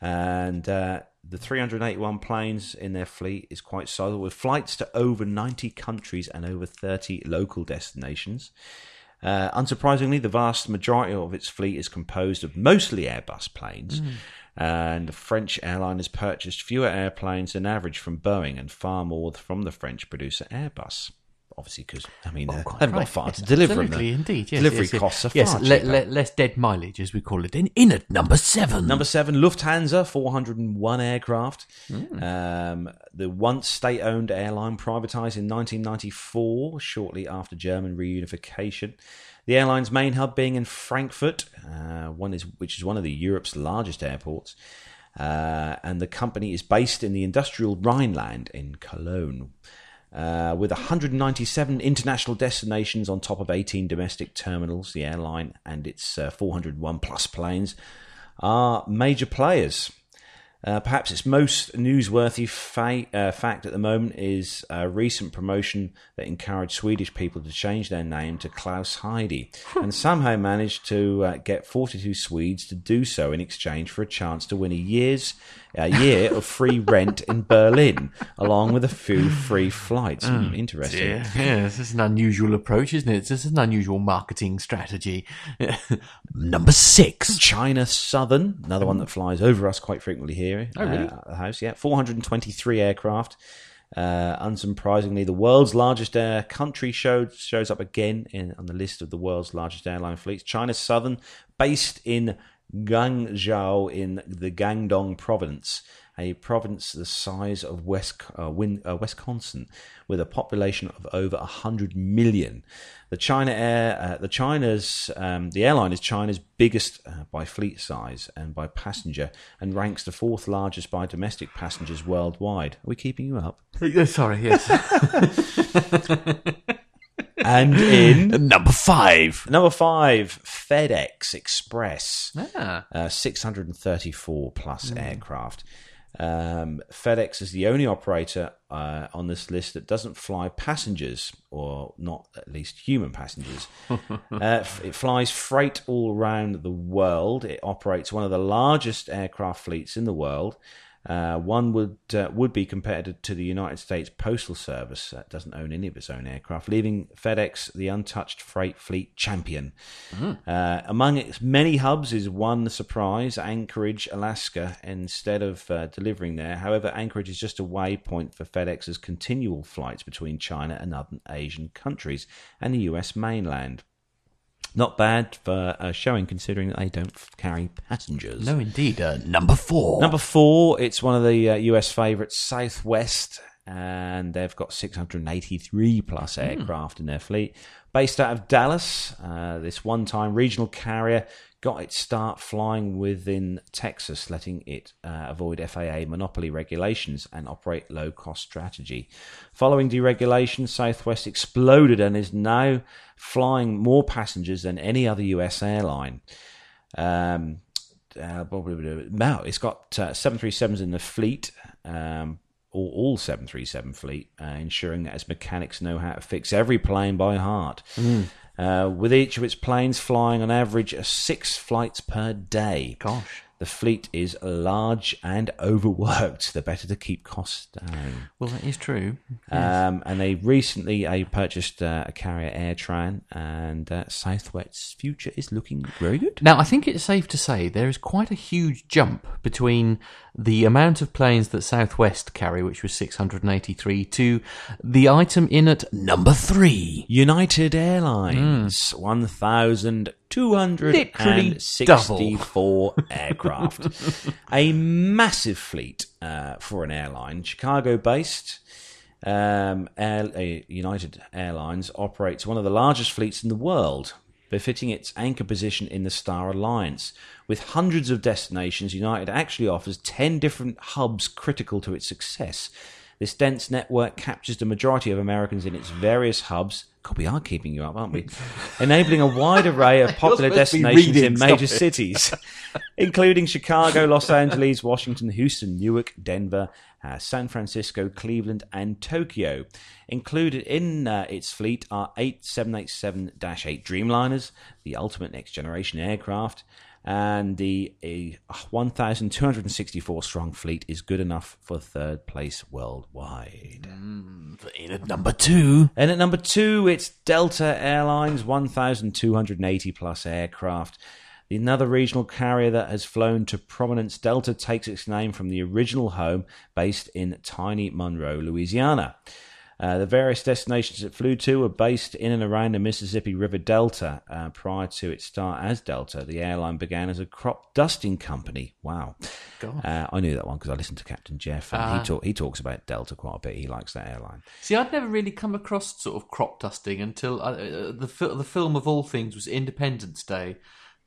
And uh, the 381 planes in their fleet is quite sizable, with flights to over 90 countries and over 30 local destinations. Uh, unsurprisingly, the vast majority of its fleet is composed of mostly Airbus planes, and the French airline has purchased fewer airplanes than average from Boeing and far more from the French producer Airbus. Obviously, because I mean, uh, Quite [LAUGHS] they've got far yes, to deliver them. Absolutely, indeed. Yes, Delivery yes, yes. costs are yes, far le- le- less dead mileage, as we call it. In, in at number seven. Number seven, Lufthansa, 401 aircraft. Hmm. Um, the once state owned airline privatized in 1994, shortly after German reunification. The airline's main hub being in Frankfurt, uh, one is, which is one of the Europe's largest airports. Uh, and the company is based in the industrial Rhineland in Cologne. Uh, with 197 international destinations on top of 18 domestic terminals, the airline and its uh, 401 plus planes are major players. Uh, perhaps its most newsworthy fa- uh, fact at the moment is a recent promotion that encouraged Swedish people to change their name to Klaus Heidi, and somehow managed to uh, get 42 Swedes to do so in exchange for a chance to win a year's a year of free rent in Berlin, along with a few free flights. Hmm, interesting. Yeah, yeah, this is an unusual approach, isn't it? This is an unusual marketing strategy. [LAUGHS] number six. China Southern, another one that flies over us quite frequently here. Oh, really? uh, at the house, yeah. 423 aircraft. Uh, unsurprisingly, the world's largest air country showed, shows up again in, on the list of the world's largest airline fleets. China Southern, based in Guangzhou in the Guangdong province, a province the size of West, uh, Win, uh, Wisconsin, with a population of over 100 million. The China Air, uh, the China's, um, the airline is China's biggest uh, by fleet size and by passenger, and ranks the fourth largest by domestic passengers worldwide. Are we keeping you up? [LAUGHS] Sorry, yes. [LAUGHS] And in number five. number five, FedEx Express. Ah. uh, 634 plus aircraft. Um, FedEx is the only operator uh, on this list that doesn't fly passengers, or not at least human passengers. [LAUGHS] uh, it flies freight all around the world. It operates one of the largest aircraft fleets in the world. Uh, one would uh, would be compared to the United States Postal Service that doesn't own any of its own aircraft, leaving FedEx the untouched freight fleet champion. Uh, among its many hubs is one surprise: Anchorage, Alaska. Instead of uh, delivering there, however, Anchorage is just a waypoint for FedEx's continual flights between China and other Asian countries and the U.S. mainland. Not bad for uh, showing, considering that they don't carry passengers. No, indeed. Uh, number four. Number four, it's one of the uh, US favourites, Southwest, and they've got 683 plus aircraft in their fleet. Based out of Dallas, uh, this one time regional carrier got its start flying within Texas, letting it uh, avoid FAA monopoly regulations and operate low cost strategy. Following deregulation, Southwest exploded and is now flying more passengers than any other US airline. Um, uh, now it's got uh, 737s in the fleet, um, all, all 737 fleet, uh, ensuring that its mechanics know how to fix every plane by heart. Uh, with each of its planes flying on average uh, six flights per day. Gosh. The fleet is large and overworked. The better to keep costs down. Well, that is true. Um, and they recently uh, purchased uh, a carrier AirTran, and uh, Southwest's future is looking very good. Now, I think it's safe to say there is quite a huge jump between the amount of planes that Southwest carry, which was 683, to the item in at number three. United Airlines, 1,264 [LAUGHS] aircraft. a massive fleet uh, for an airline. Chicago based. Um, Air, uh, United Airlines operates one of the largest fleets in the world, befitting its anchor position in the Star Alliance. With hundreds of destinations, United actually offers 10 different hubs critical to its success. This dense network captures the majority of Americans in its various hubs. God, we are keeping you up, aren't we? Enabling a wide array of [LAUGHS] popular supposed to be destinations reading, in major it. cities, [LAUGHS] including Chicago, Los Angeles, Washington, Houston, Newark, Denver, uh, San Francisco, Cleveland, and Tokyo. Included in uh, its fleet are eight 787 8 Dreamliners, the ultimate next generation aircraft, and the uh, 1,264 strong fleet is good enough for third place worldwide. In at number two. And at number two, it's Delta Airlines, 1,280 plus aircraft. Another regional carrier that has flown to prominence, Delta takes its name from the original home based in tiny Monroe, Louisiana. Uh, the various destinations it flew to were based in and around the Mississippi River Delta. Uh, prior to its start as Delta, the airline began as a crop dusting company. Wow. Uh, I knew that one because I listened to Captain Jeff, and he, talk, he talks about Delta quite a bit. He likes that airline. See, I'd never really come across sort of crop dusting until uh, uh, the fil- the film of all things was Independence Day.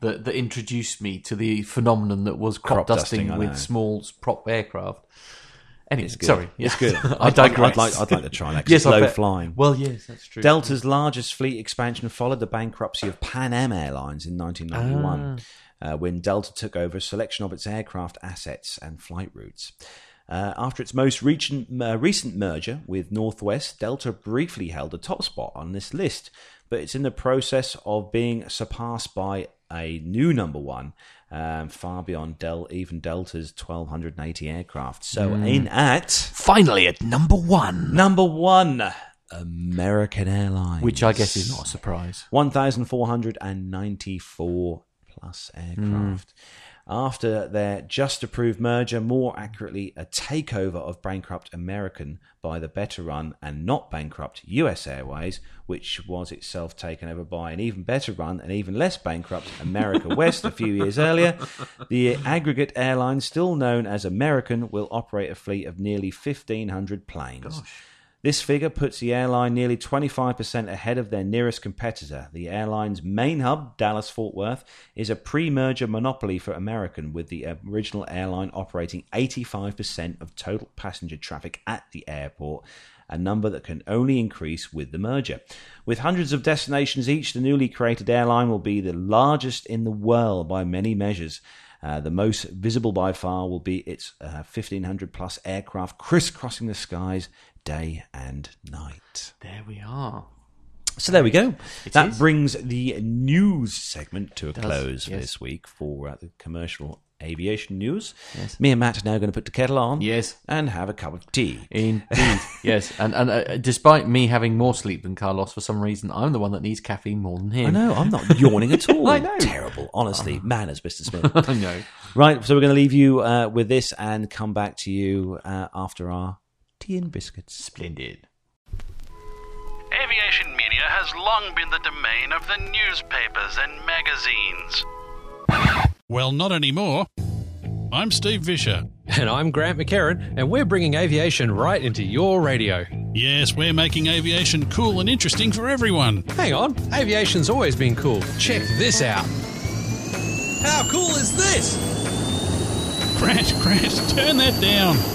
That, that introduced me to the phenomenon that was crop, Crop dusting, dusting, with small prop aircraft. Anyway, It's good. sorry, It's good. [LAUGHS] I I'd, digress. I'd like, I'd like to try that Yes, low flying. Well, yes, that's true. Delta's largest fleet expansion followed the bankruptcy of Pan Am Airlines in 1991, Ah. uh, when Delta took over a selection of its aircraft assets and flight routes. Uh, after its most recent, uh, recent merger with Northwest, Delta briefly held a top spot on this list, but it's in the process of being surpassed by a new number one, um, far beyond Del- even Delta's 1,280 aircraft. So, Hmm. in at Finally, at number one, number one, American Airlines which I guess is not a surprise. 1,494 plus aircraft. After their just approved merger, more accurately, a takeover of bankrupt American by the better run and not bankrupt US Airways, which was itself taken over by an even better run and even less bankrupt America West a few years earlier, the aggregate airline, still known as American, will operate a fleet of nearly 1,500 planes. This figure puts the airline nearly 25% ahead of their nearest competitor. The airline's main hub, Dallas Fort Worth, is a pre merger monopoly for American, with the original airline operating 85% of total passenger traffic at the airport, a number that can only increase with the merger. With hundreds of destinations each, the newly created airline will be the largest in the world by many measures. Uh, the most visible by far will be its uh, 1,500 plus aircraft crisscrossing the skies day and night. There we are. So there we go. that is. brings the news segment to a close yes. this week for uh, the commercial aviation news. Me and Matt are now going to put the kettle on. Yes. And have a cup of tea. Indeed, [LAUGHS] yes. And and uh, despite me having more sleep than Carlos, for some reason, I'm the one that needs caffeine more than him. I know, I'm not yawning at [LAUGHS] all. I know. Terrible. Honestly, manners, Mr. Smith. [LAUGHS] I know. right, so we're going to leave you uh, with this and come back to you uh, after our tea and biscuits. Splendid. Aviation media has long been the domain of the newspapers and magazines. Well, not anymore. I'm Steve Visscher. And I'm Grant McHerron, and we're bringing aviation right into your radio. Yes, we're making aviation cool and interesting for everyone. Hang on, aviation's always been cool. Check this out. How cool is this? Grant, Grant, turn that down.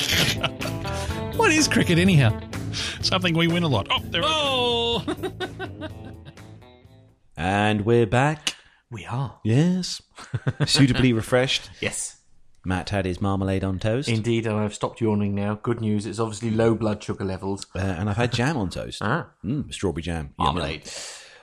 [LAUGHS] what is cricket, anyhow? Something we win a lot. Oh, there Oh! [LAUGHS] And we're back. We are. Yes. [LAUGHS] Suitably refreshed. Yes. Matt had his marmalade on toast. Indeed, and I've stopped yawning now. Good news. It's obviously low blood sugar levels. Uh, and I've had jam on toast. Ah. Mm, strawberry jam. Yummy. Marmalade.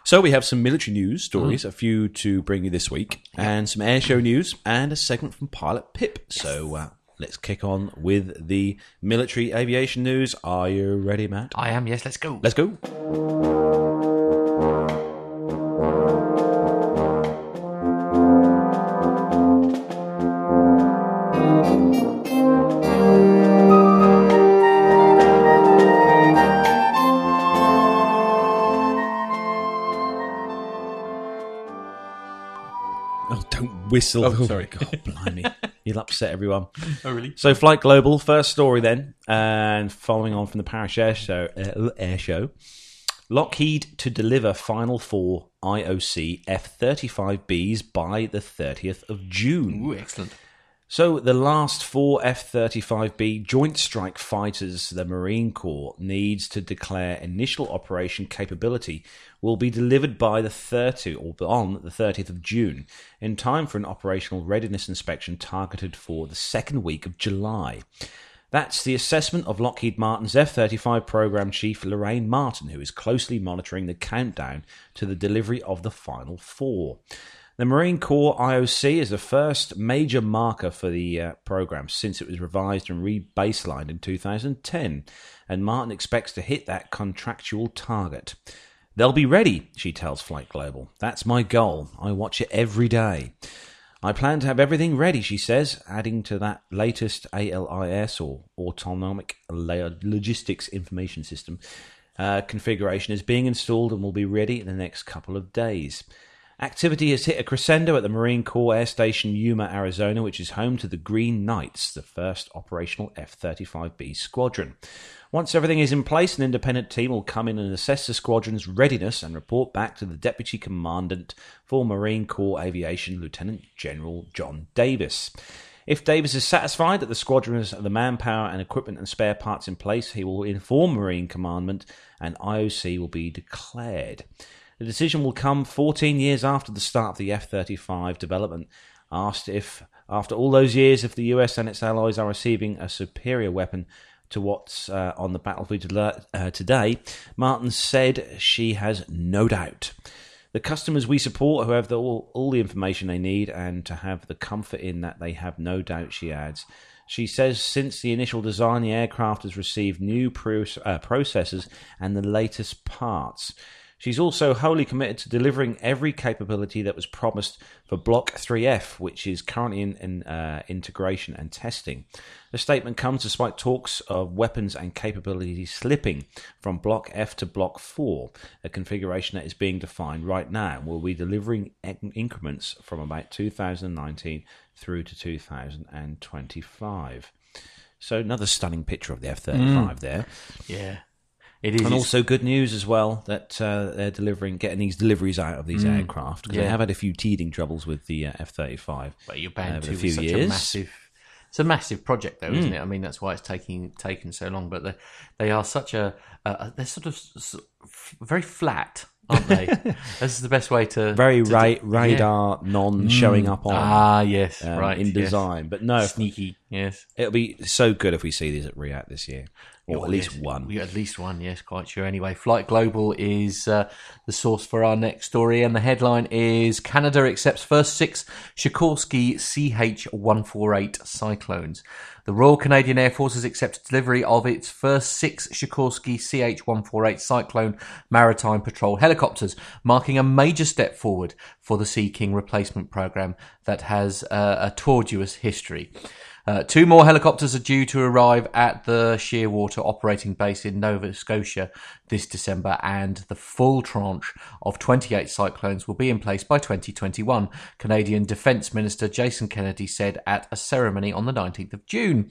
So we have some military news stories, a few to bring you this week, and some air show news, and a segment from Pilot Pip. So uh, let's kick on with the military aviation news. Are you ready, Matt? I am. Yes. Let's go. Let's go. Oh, don't whistle. Oh, sorry. God, blimey. [LAUGHS] You'll upset everyone. [LAUGHS] Oh, really? So, Flight Global, first story then, and following on from the Paris Air Show, uh, air show Lockheed to deliver final four IOC F 35Bs by the 30th of June. Ooh, excellent. So, the last four F 35B Joint Strike Fighters the Marine Corps needs to declare initial operation capability will be delivered by the 30 or on the 30th of June in time for an operational readiness inspection targeted for the second week of July. That's the assessment of Lockheed Martin's F 35 program chief Lorraine Martin, who is closely monitoring the countdown to the delivery of the final four. The Marine Corps IOC is the first major marker for the uh, program since it was revised and re-baselined in 2010, and Martin expects to hit that contractual target. They'll be ready, she tells Flight Global. That's my goal. I watch it every day. I plan to have everything ready, she says, adding to that latest ALIS or Autonomic Logistics Information System uh, configuration is being installed and will be ready in the next couple of days. Activity has hit a crescendo at the Marine Corps Air Station Yuma, Arizona, which is home to the Green Knights, the first operational F 35B squadron. Once everything is in place, an independent team will come in and assess the squadron's readiness and report back to the Deputy Commandant for Marine Corps Aviation, Lieutenant General John Davis. If Davis is satisfied that the squadron has the manpower and equipment and spare parts in place, he will inform Marine Commandment and IOC will be declared. The decision will come 14 years after the start of the F 35 development. Asked if, after all those years, if the US and its allies are receiving a superior weapon to what's uh, on the battlefield uh, today, Martin said she has no doubt. The customers we support who have the, all, all the information they need and to have the comfort in that they have no doubt, she adds. She says since the initial design, the aircraft has received new pro- uh, processors and the latest parts. She's also wholly committed to delivering every capability that was promised for Block 3F, which is currently in, in uh, integration and testing. The statement comes despite talks of weapons and capabilities slipping from Block F to Block 4, a configuration that is being defined right now and will be delivering increments from about 2019 through to 2025. So, another stunning picture of the F 35 there. Yeah. It is. And also good news as well that uh, they're delivering, getting these deliveries out of these aircraft because they Mm. have had a few teething troubles with the uh, F thirty five. But you're bound to a few such years. a massive. It's a massive project, though, isn't it? I mean, that's why it's taking taken so long. But they they are such a uh, they're sort of very flat, aren't they? [LAUGHS] this is the best way to Very to- ra- radar, non showing up on Ah, yes, um, right in yes. design, but no, sneaky. Yes, it'll be so good if we see these at RIAT this year, or at least Yes, one. we- At least one, yes, quite sure. Anyway, Flight Global is uh, the source for our next story, and the headline is Canada accepts first six Sikorsky CH-148 Cyclones. The Royal Canadian Air Force has accepted delivery of its first six Sikorsky CH-148 Cyclone maritime patrol helicopters, marking a major step forward for the Sea King replacement program that has uh, a tortuous history. Uh, two more helicopters are due to arrive at the Shearwater operating base in Nova Scotia this December, and the full tranche of 28 Cyclones will be in place by 2021, Canadian Defence Minister Jason Kenney said at a ceremony on the 19th of June.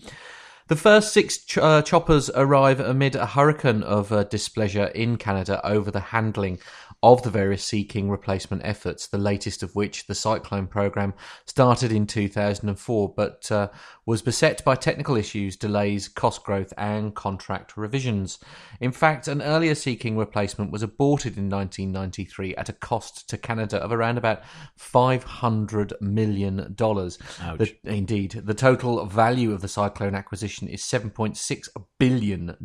The first six ch- uh, choppers arrive amid a hurricane of uh, displeasure in Canada over the handling of the various Sea King replacement efforts, the latest of which, the Cyclone program, started in 2004 but uh, was beset by technical issues, delays, cost growth, and contract revisions. In fact, an earlier Sea King replacement was aborted in 1993 at a cost to Canada of around about $500 million. The- indeed, the total value of the Cyclone acquisition is $7.6 billion,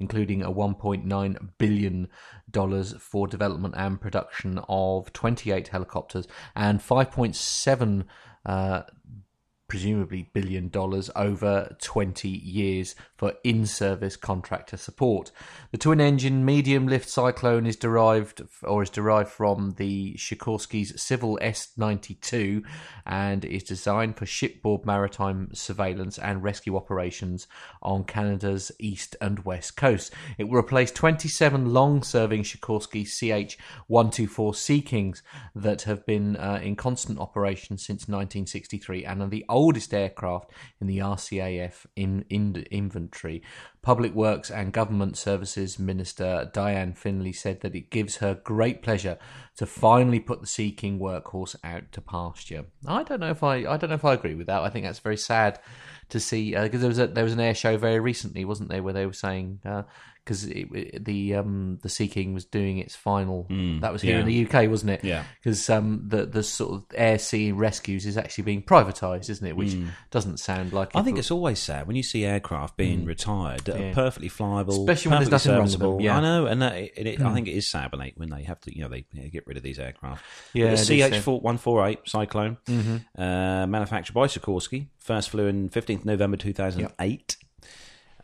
including a $1.9 billion for development and production of 28 helicopters and 5.7 uh, presumably billion dollars over 20 years for in-service contractor support. The twin-engine medium-lift Cyclone is derived or is derived from the Sikorsky's Civil S-92 and is designed for shipboard maritime surveillance and rescue operations on Canada's east and west coast. It will replace 27 long-serving Sikorsky CH-124 Sea Kings that have been uh, in constant operation since 1963 and are the oldest aircraft in the RCAF in, in inventory. Public Works and Government Services Minister Diane Finley said that it gives her great pleasure to finally put the Sea King workhorse out to pasture. I don't know if I I don't know if I agree with that. I think that's very sad to see uh, because there was a, there was an air show very recently, wasn't there, where they were saying uh, because the um, the Sea King was doing its final. that was here in the UK, wasn't it? Yeah. Because um, the the sort of air sea rescues is actually being privatised, isn't it? Which doesn't sound like. I it think it's always sad when you see aircraft being retired that Yeah. are perfectly flyable, Especially when there's nothing wrong with them, yeah. I know, and that, it, it, I think it is sad when they when they have to, you know, they get rid of these aircraft. Yeah, the it is sad. Mm-hmm. CH one four eight Cyclone, uh, manufactured by Sikorsky, first flew in fifteenth November two thousand eight,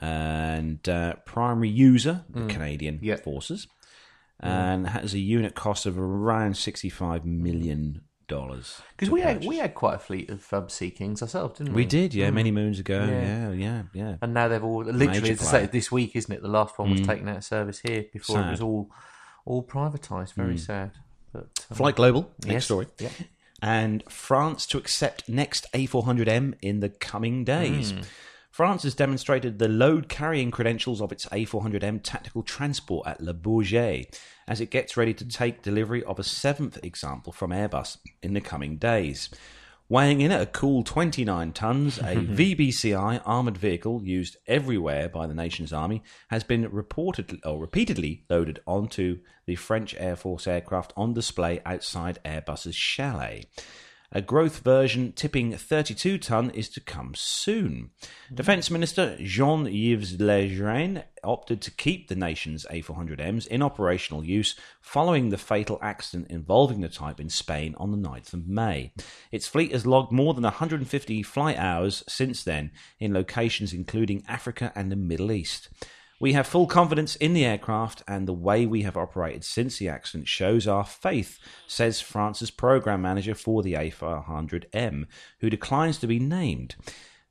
and uh, primary user the Canadian Mm. Yeah. forces, and has a unit cost of around sixty five million dollars. Because we had we had quite a fleet of um, Sea Kings ourselves, didn't we? We did, yeah, many moons ago. Mm. Yeah. Yeah, yeah, yeah. and now they've all literally Major as I say, player. this week, isn't it? The last one was taken out of service here before it was all all privatised. Very sad. But um, Flight Global, next yes, story. yeah. And France to accept next A400M in the coming days. France has demonstrated the load carrying credentials of its A400M tactical transport at Le Bourget as it gets ready to take delivery of a seventh example from Airbus in the coming days. Weighing in at a cool 29 tons, a [LAUGHS] VBCI armoured vehicle used everywhere by the nation's army has been reported or repeatedly loaded onto the French Air Force aircraft on display outside Airbus's chalet. A growth version tipping 32 ton is to come soon. Defence Minister Jean-Yves Le Drian opted to keep the nation's A400Ms in operational use following the fatal accident involving the type in Spain on the 9th of May. Its fleet has logged more than 150 flight hours since then in locations including Africa and the Middle East. We have full confidence in the aircraft, and the way we have operated since the accident shows our faith, says France's program manager for the A400M, who declines to be named.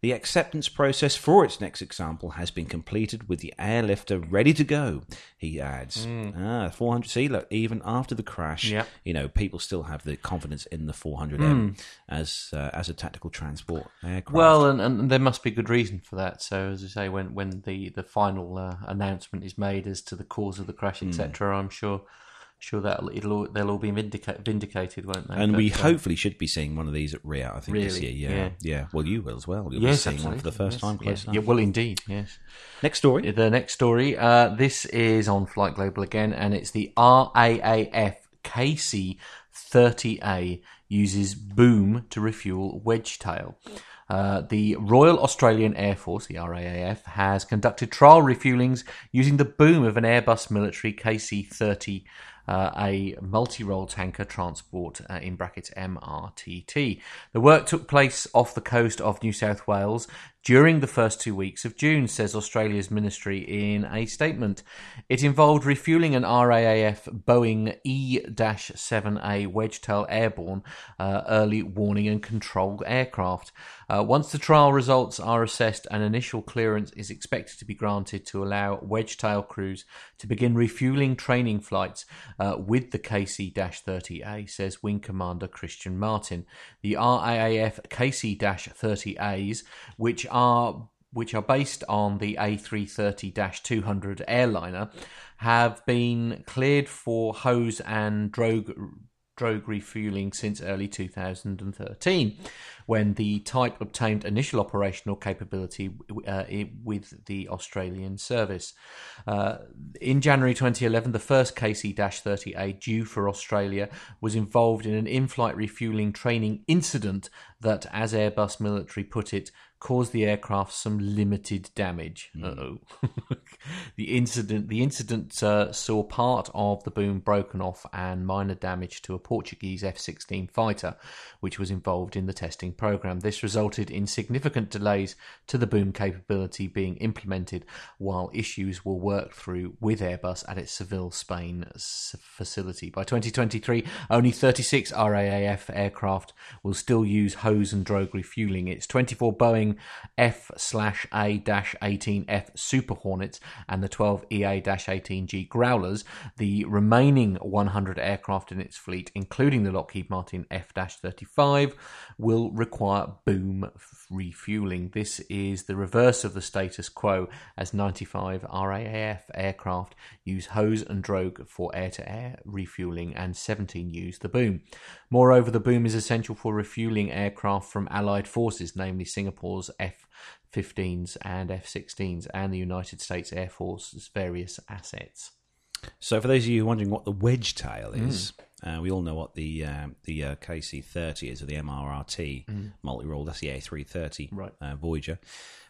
The acceptance process for its next example has been completed with the airlifter ready to go, he adds. Ah, 400. See, look, even after the crash, Yep. you know, people still have the confidence in the 400M as uh, as a tactical transport aircraft. Well, and, and there must be good reason for that. So, as I say, when when the the final uh, announcement is made as to the cause of the crash, etc., I'm sure sure that it'll all, they'll all be vindica- vindicated, won't they? and But, we uh, hopefully should be seeing one of these at RIAT, I think, this year. Yeah, Yeah. yeah. Well, you will as well. You'll yes, be seeing one for the first yes, time yeah. close Yeah, enough. well, indeed, yes. Next story. The next story. Uh, this is on Flight Global again, and it's the RAAF KC-30A uses boom to refuel Wedgetail. Uh, the Royal Australian Air Force, the RAAF, has conducted trial refuelings using the boom of an Airbus military KC-30 uh, a multi-role tanker transport uh, in brackets MRTT. The work took place off the coast of New South Wales during the first two weeks of June, says Australia's ministry in a statement. It involved refueling an RAAF Boeing E-7A Wedgetail airborne uh, early warning and control aircraft. Uh, once the trial results are assessed, an initial clearance is expected to be granted to allow Wedgetail crews to begin refueling training flights uh, with the KC-30A, says Wing Commander Christian Martin. The RAAF KC-30As, which are which are based on the A330-200 airliner, have been cleared for hose and drogue drogue refueling since early 2013, when the type obtained initial operational capability uh, with the Australian service. Uh, in January 2011, the first KC-30A due for Australia was involved in an in-flight refueling training incident that, as Airbus military put it, caused the aircraft some limited damage. Uh-oh. [LAUGHS] the incident the incident uh, saw part of the boom broken off and minor damage to a Portuguese F-16 fighter, which was involved in the testing program. This resulted in significant delays to the boom capability being implemented, while issues were worked through with Airbus at its Seville, Spain facility. By 2023, only 36 RAAF aircraft will still use hose and drogue refueling. It's 24 Boeing F/A-18F Super Hornets and the 12 EA-18G Growlers. The remaining 100 aircraft in its fleet, including the Lockheed Martin F-35, will require boom refueling. This is the reverse of the status quo, as 95 RAAF aircraft use hose and drogue for air-to-air refueling, and 17 use the boom. Moreover, the boom is essential for refueling aircraft from Allied forces, namely Singapore's F-15s and F-16s, and the United States Air Force's various assets. So, for those of you wondering what the wedge tail Mm. is, uh, we all know what the um, the uh, KC30 is, or the MRRT multi-role. That's the A330 Mm. Right. uh, Voyager.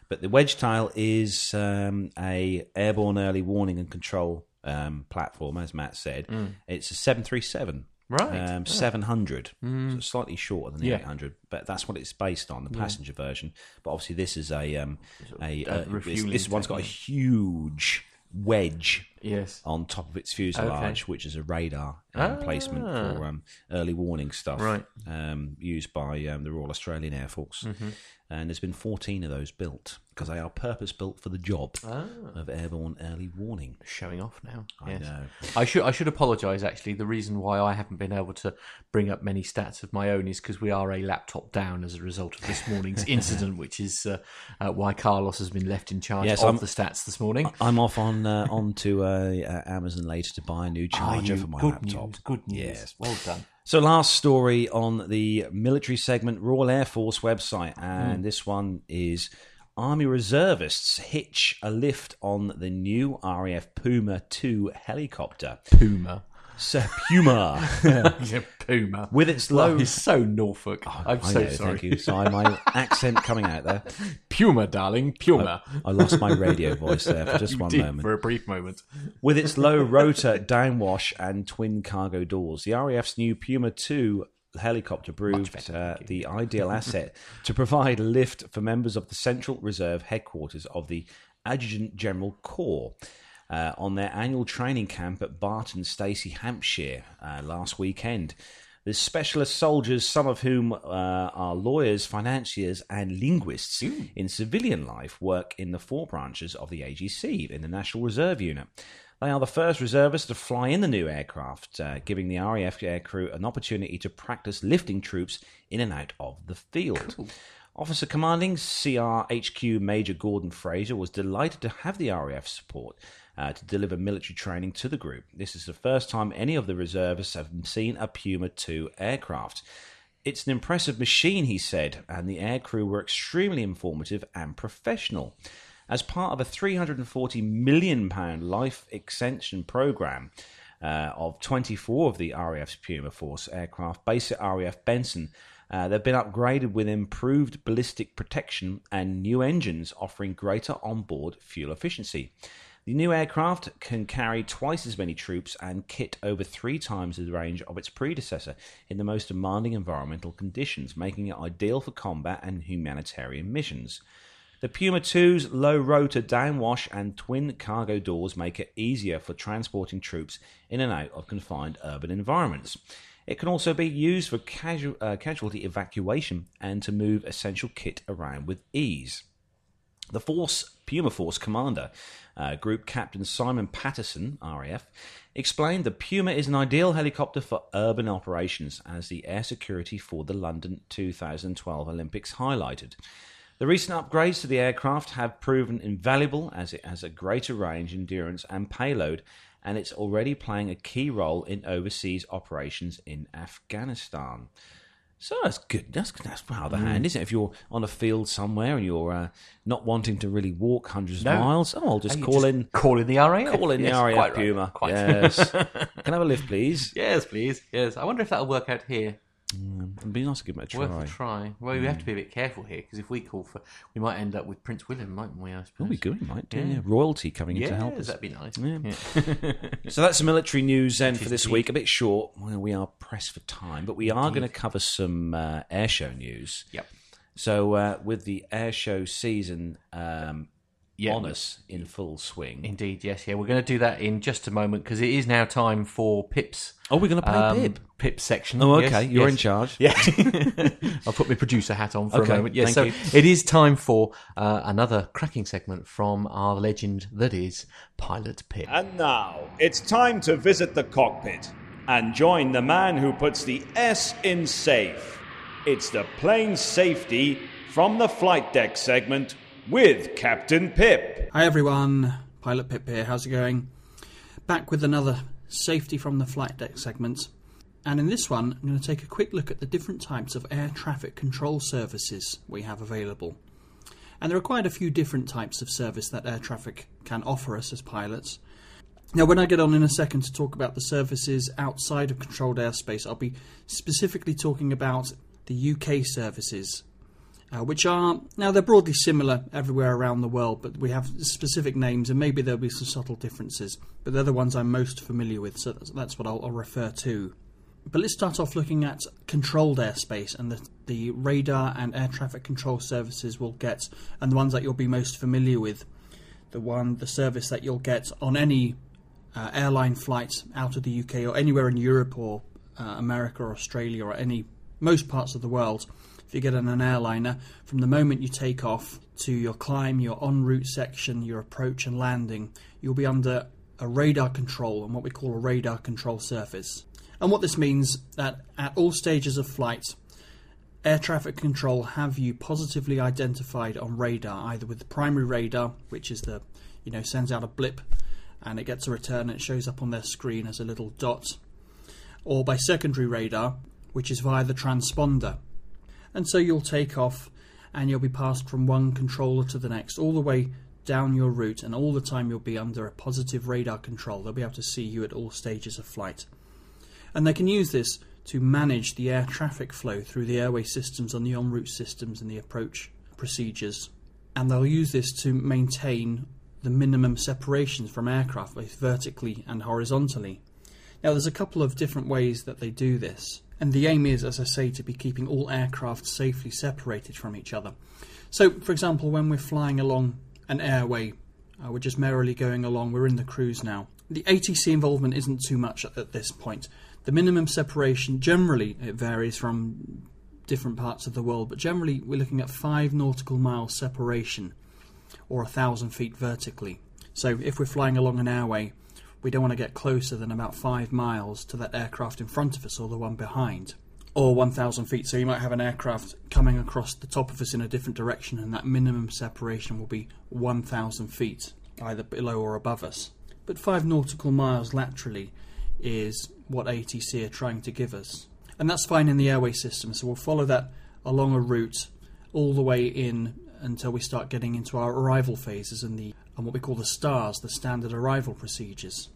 But the wedge tail is um, a airborne early warning and control um, platform, as Matt said. It's a 737. Mm. Right. Um, 700, so slightly shorter than the Yeah. 800, but that's what it's based on, the passenger version. But obviously, this is a um, a, a uh, this, this one's got a huge wedge Yes. on top of its fuselage, which is a radar um, placement for um, early warning stuff, Ah. Right. Um, used by um, the Royal Australian Air Force. Mm-hmm. And there's been 14 of those built because they are purpose built for the job Ah. of airborne early warning. Showing off now. I Yes. know. I should I should apologise. Actually, the reason why I haven't been able to bring up many stats of my own is because we are a laptop down as a result of this morning's [LAUGHS] incident, which is uh, uh, why Carlos has been left in charge Yes, of I'm- the stats this morning. I'm off on uh, on to uh, uh, Amazon later to buy a new charger Are you? for my good laptop. news. Good news. Yes. Well done. So, last story on the military segment Royal Air Force website, and hmm. this one is Army reservists hitch a lift on the new RAF Puma 2 helicopter. Puma. Sir Puma. [LAUGHS] yeah, Puma. With its low. He's so Norfolk. I'm I so know, sorry. Thank you. Sorry, my [LAUGHS] accent coming out there. Puma, darling. Puma. I lost my radio voice there for [LAUGHS] just one moment. For a brief moment. With its low rotor, downwash, and twin cargo doors, the RAF's new Puma 2 helicopter proved better, uh, the ideal asset to provide lift for members of the Central Reserve headquarters of the Adjutant General Corps. Uh, on their annual training camp at Barton Stacey, Hampshire, uh, last weekend. The specialist soldiers, some of whom uh, are lawyers, financiers, and linguists in civilian life, work in the four branches of the AGC in the National Reserve Unit. They are the first reservists to fly in the new aircraft, uh, giving the RAF aircrew an opportunity to practice lifting troops in and out of the field. Officer Commanding CRHQ Major Gordon Fraser was delighted to have the RAF support uh, to deliver military training to the group. This is the first time any of the reservists have seen a Puma 2 aircraft. It's an impressive machine, he said, and the aircrew were extremely informative and professional. As part of a £340 million life extension programme, uh, of 24 of the RAF's Puma Force aircraft based at RAF Benson. Uh, they've been upgraded with improved ballistic protection and new engines offering greater onboard fuel efficiency. The new aircraft can carry twice as many troops and kit over three times the range of its predecessor in the most demanding environmental conditions, making it ideal for combat and humanitarian missions. The Puma 2's low rotor downwash and twin cargo doors make it easier for transporting troops in and out of confined urban environments. It can also be used for casual, uh, casualty evacuation and to move essential kit around with ease. The Force Puma Force commander, uh, Group Captain Simon Patterson, RAF, explained the Puma is an ideal helicopter for urban operations, as the air security for the London 2012 Olympics highlighted. The recent upgrades to the aircraft have proven invaluable as it has a greater range, endurance, and payload, and it's already playing a key role in overseas operations in Afghanistan. So that's good. That's that's how the hand, isn't it? If you're on a field somewhere and you're uh, not wanting to really walk hundreds No. of miles, oh, I'll just call just in, Call in the RAF. call in Yes, the RAF quite right, Quite Yes, [LAUGHS] can I have a lift, please? yes, please. Yes. I wonder if that'll work out here. It'd be nice to give it a try. Worth a try. Well, we have to be a bit careful here because if we call for, we might end up with Prince William, mightn't we? I suppose. Oh, we good, we might do. Yeah. Yeah. Royalty coming in Yeah, to help us. that'd be nice. Yeah. Yeah. [LAUGHS] So that's the military news then for this deep. week. A bit short. Well, we are pressed for time, but we are going to cover some uh, air show news. Yep. So uh, with the air show season um, Yeah. on us in full swing. Indeed, yes, yeah. We're going to do that in just a moment because it is now time for Pip's. oh, we're going to play um, Pip. Pip's section. Oh, Yes, okay. You're yes. in charge. Yeah, [LAUGHS] [LAUGHS] I'll put my producer hat on for Okay, a moment. Yes, thank so you. it is time for uh, another cracking segment from our legend that is Pilot Pip. And now it's time to visit the cockpit and join the man who puts the S in safe. It's the plane safety from the flight deck segment with Captain Pip. Hi everyone, Pilot Pip here, how's it going? Back with another safety from the flight deck segment. And in this one, I'm going to take a quick look at the different types of air traffic control services we have available. And there are quite a few different types of service that air traffic can offer us as pilots. Now, when I get on in a second to talk about the services outside of controlled airspace, I'll be specifically talking about the UK services uh, which are now they're broadly similar everywhere around the world, but we have specific names, and maybe there'll be some subtle differences. But they're the ones I'm most familiar with, so that's, that's what I'll, I'll refer to. But let's start off looking at controlled airspace and the, the radar and air traffic control services we'll get, and the ones that you'll be most familiar with. The one, the service that you'll get on any uh, airline flight out of the UK or anywhere in Europe or uh, America or Australia or any most parts of the world. If you get on an airliner, from the moment you take off to your climb, your en route section, your approach and landing, you'll be under a radar control and what we call a radar control surface. And what this means that at all stages of flight, air traffic control have you positively identified on radar, either with the primary radar, which is the you know sends out a blip and it gets a return and it shows up on their screen as a little dot, or by secondary radar, which is via the transponder. And so you'll take off and you'll be passed from one controller to the next, all the way down your route, and all the time you'll be under a positive radar control. They'll be able to see you at all stages of flight. And they can use this to manage the air traffic flow through the airway systems on the en route systems and the approach procedures. And they'll use this to maintain the minimum separations from aircraft, both vertically and horizontally. Now, there's a couple of different ways that they do this, and the aim is, as I say, to be keeping all aircraft safely separated from each other. So, for example, when we're flying along an airway, uh, we're just merrily going along, we're in the cruise now. The ATC involvement isn't too much at, this point. The minimum separation generally it varies from different parts of the world, but generally we're looking at five nautical miles separation or a thousand feet vertically. So if we're flying along an airway, we don't want to get closer than about five miles to that aircraft in front of us or the one behind. Or 1,000 feet. So you might have an aircraft coming across the top of us in a different direction, and that minimum separation will be 1,000 feet, either below or above us. But five nautical miles laterally is what ATC are trying to give us. And that's fine in the airway system, so we'll follow that along a route all the way in until we start getting into our arrival phases and the and what we call the STARS, the standard arrival procedures.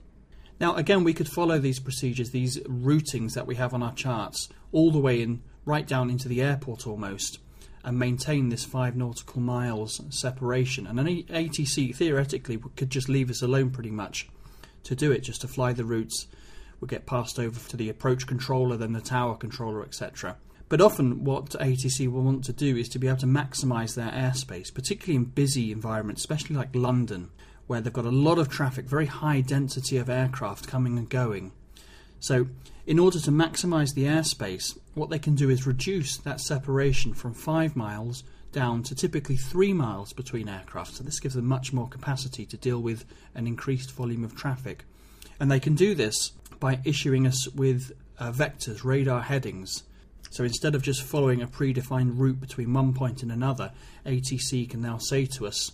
Now, again, we could follow these procedures, these routings that we have on our charts, all the way in, right down into the airport almost, and maintain this five nautical miles separation. And an ATC theoretically could just leave us alone pretty much to do it, just to fly the routes. We'll get passed over to the approach controller, then the tower controller, etc. But often, what ATC will want to do is to be able to maximise their airspace, particularly in busy environments, especially like London, where they've got a lot of traffic, very high density of aircraft coming and going. So, in order to maximise the airspace, what they can do is reduce that separation from five miles down to typically three miles between aircraft. So, this gives them much more capacity to deal with an increased volume of traffic. And they can do this by issuing us with uh, vectors, radar headings so instead of just following a predefined route between one point and another, ATC can now say to us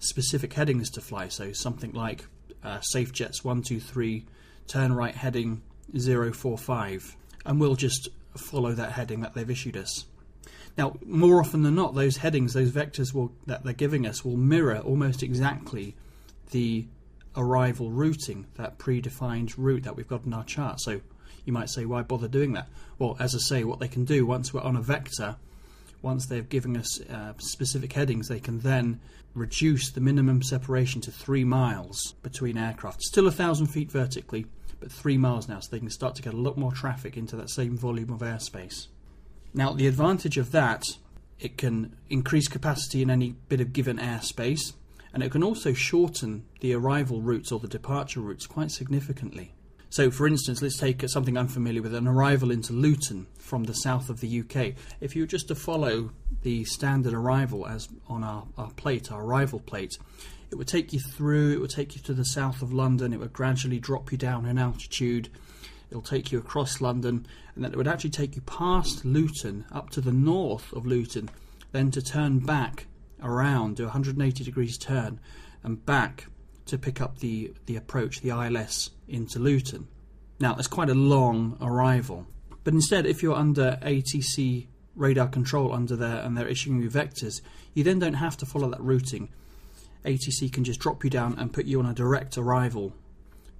specific headings to fly. So something like uh, SafeJets 123, turn right heading 045. And we'll just follow that heading that they've issued us. Now, more often than not, those headings, those vectors will, that they're giving us, will mirror almost exactly the arrival routing, that predefined route that we've got in our chart. So you might say, why bother doing that? Well, as I say, what they can do once we're on a vector, once they've given us uh, specific headings, they can then reduce the minimum separation to three miles between aircraft. Still a thousand feet vertically, but three miles now, so they can start to get a lot more traffic into that same volume of airspace. Now, the advantage of that, it can increase capacity in any bit of given airspace, and it can also shorten the arrival routes or the departure routes quite significantly. So, for instance, let's take something unfamiliar with an arrival into Luton from the south of the UK. If you were just to follow the standard arrival as on our, our plate, our arrival plate, it would take you through, it would take you to the south of London, it would gradually drop you down in altitude, it'll take you across London, and then it would actually take you past Luton up to the north of Luton, then to turn back around, do a 180 degrees turn, and back to pick up the, the approach, the ILS, into Luton. Now, it's quite a long arrival. But instead, if you're under ATC radar control under there and they're issuing you vectors, you then don't have to follow that routing. ATC can just drop you down and put you on a direct arrival,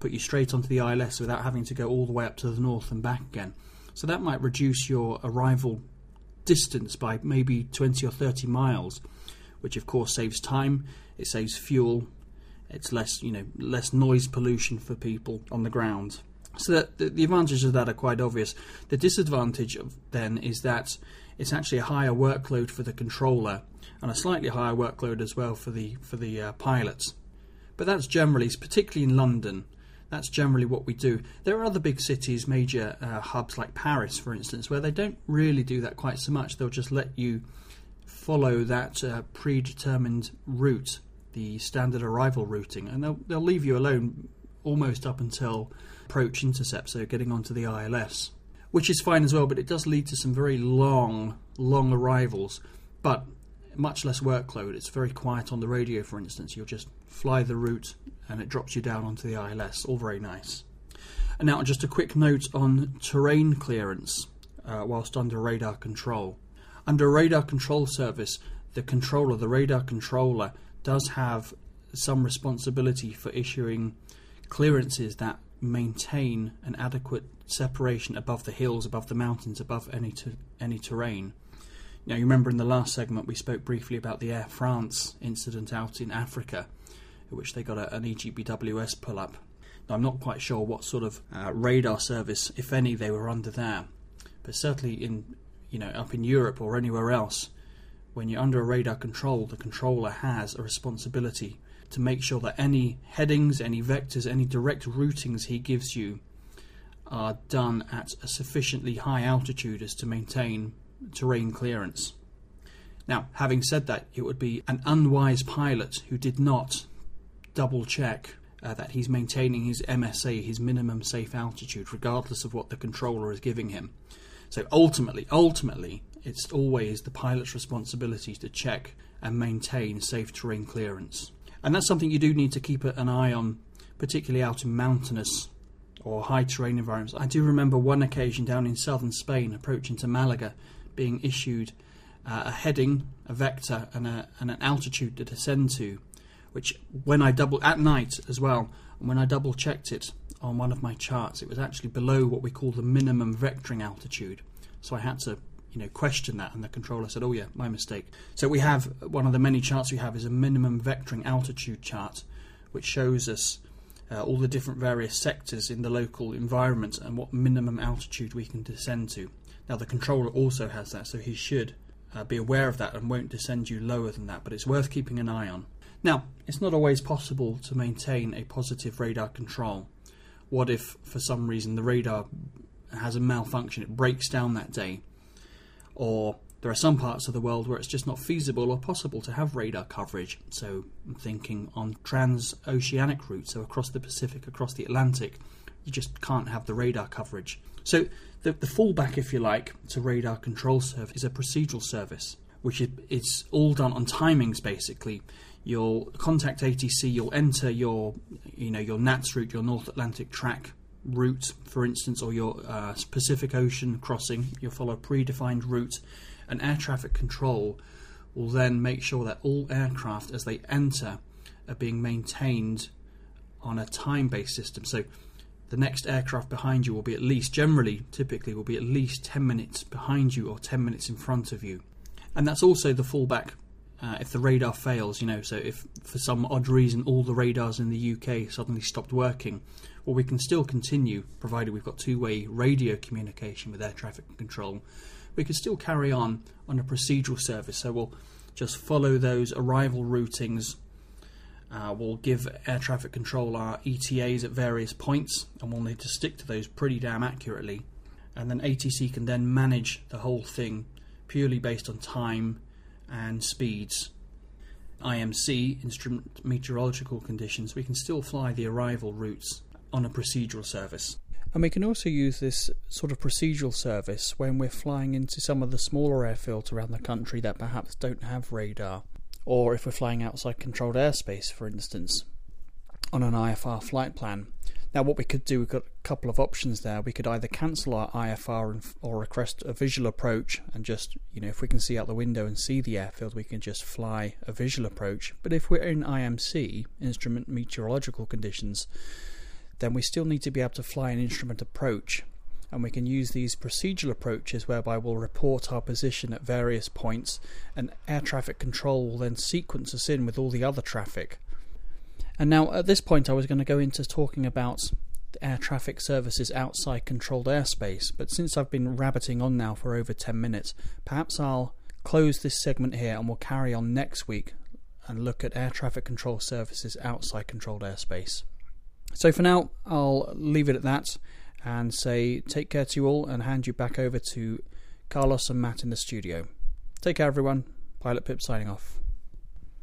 put you straight onto the ILS without having to go all the way up to the north and back again. So that might reduce your arrival distance by maybe 20 or 30 miles, which of course saves time, it saves fuel, it's less, you know, less noise pollution for people on the ground. So that the, the advantages of that are quite obvious. The disadvantage of then is that it's actually a higher workload for the controller and a slightly higher workload as well for the for the uh, pilots. But that's generally, particularly in London, that's generally what we do. There are other big cities, major uh, hubs like Paris, for instance, where they don't really do that quite so much. They'll just let you follow that uh, predetermined route the standard arrival routing, and they'll they'll leave you alone almost up until approach intercept, so getting onto the ILS, which is fine as well. But it does lead to some very long, long arrivals, but much less workload. It's very quiet on the radio, for instance. You'll just fly the route, and it drops you down onto the ILS. All very nice. And now, just a quick note on terrain clearance uh, whilst under radar control. Under radar control service, the controller, the radar controller, does have some responsibility for issuing clearances that maintain an adequate separation above the hills, above the mountains, above any ter- any terrain. Now, you remember in the last segment we spoke briefly about the Air France incident out in Africa, in which they got a, an EGPWS pull up. Now, I'm not quite sure what sort of uh, radar service, if any, they were under there, but certainly in you know up in Europe or anywhere else, when you're under a radar control, the controller has a responsibility to make sure that any headings, any vectors, any direct routings he gives you are done at a sufficiently high altitude as to maintain terrain clearance. Now, having said that, it would be an unwise pilot who did not double check uh, that he's maintaining his MSA, his minimum safe altitude, regardless of what the controller is giving him. So ultimately, ultimately, it's always the pilot's responsibility to check and maintain safe terrain clearance. And that's something you do need to keep an eye on, particularly out in mountainous or high terrain environments. I do remember one occasion down in southern Spain, approaching to Malaga, being issued uh, a heading, a vector, and, a, and an altitude to descend to, which when I double at night as well, and when I double checked it on one of my charts, it was actually below what we call the minimum vectoring altitude. So I had to you know question that and the controller said oh yeah my mistake. So we have one of the many charts we have is a minimum vectoring altitude chart which shows us uh, all the different various sectors in the local environment and what minimum altitude we can descend to. Now the controller also has that so he should uh, be aware of that and won't descend you lower than that but it's worth keeping an eye on. Now it's not always possible to maintain a positive radar control. What if for some reason the radar has a malfunction it breaks down that day or there are some parts of the world where it's just not feasible or possible to have radar coverage. So I'm thinking on transoceanic routes, so across the Pacific, across the Atlantic, you just can't have the radar coverage. So the, the fallback, if you like, to radar control service is a procedural service, which is it's all done on timings basically. You'll contact ATC, you'll enter your you know your NATS route, your North Atlantic track route, for instance, or your uh, Pacific Ocean crossing, you'll follow a predefined route, and air traffic control will then make sure that all aircraft, as they enter, are being maintained on a time based system. So the next aircraft behind you will be at least, generally, typically, will be at least 10 minutes behind you or 10 minutes in front of you. And that's also the fallback uh, if the radar fails, you know, so if for some odd reason all the radars in the UK suddenly stopped working, well, we can still continue, provided we've got two way radio communication with air traffic control. We can still carry on on a procedural service, so we'll just follow those arrival routings. Uh, we'll give air traffic control our ETAs at various points, and we'll need to stick to those pretty damn accurately. And then ATC can then manage the whole thing purely based on time and speeds. IMC, instrument meteorological conditions, we can still fly the arrival routes on a procedural service. And we can also use this sort of procedural service when we're flying into some of the smaller airfields around the country that perhaps don't have radar, or if we're flying outside controlled airspace, for instance, on an IFR flight plan. Now, what we could do, we've got a couple of options there. We could either cancel our IFR or request a visual approach, and just, you know, if we can see out the window and see the airfield, we can just fly a visual approach. But if we're in IMC, instrument meteorological conditions, then we still need to be able to fly an instrument approach. And we can use these procedural approaches whereby we'll report our position at various points, and air traffic control will then sequence us in with all the other traffic. And now, at this point, I was going to go into talking about air traffic services outside controlled airspace, but since I've been rabbiting on now for over 10 minutes, perhaps I'll close this segment here and we'll carry on next week and look at air traffic control services outside controlled airspace. So for now, I'll leave it at that and say take care to you all and hand you back over to Carlos and Matt in the studio. Take care, everyone. Pilot Pip signing off.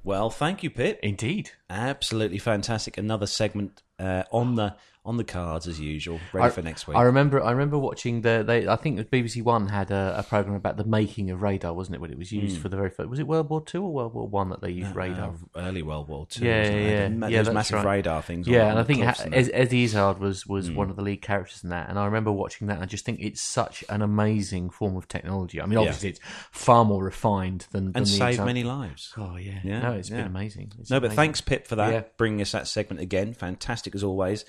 Well, thank you, Pip. Indeed. Absolutely fantastic. Another segment uh, on the on the cards as usual, ready I, for next week. I remember. I remember watching the. They, I think BBC One had a, a program about the making of radar, wasn't it? When it was used Hmm. for the very first. Was it World War Two or World War One that they used radar? Uh, early World War Two. Yeah, it? yeah, Those massive right. radar things. Yeah, and I think ha- and. Eddie Izzard was was one of the lead characters in that, and I remember watching that. and I just think it's such an amazing form of technology. I mean, Yeah. obviously it's far more refined than, than and the save example- many lives. Oh yeah, Yeah, no, it's yeah. been amazing. It's no, but amazing. thanks, Pip, for that. Yeah. Bringing us that segment again. Fantastic as always.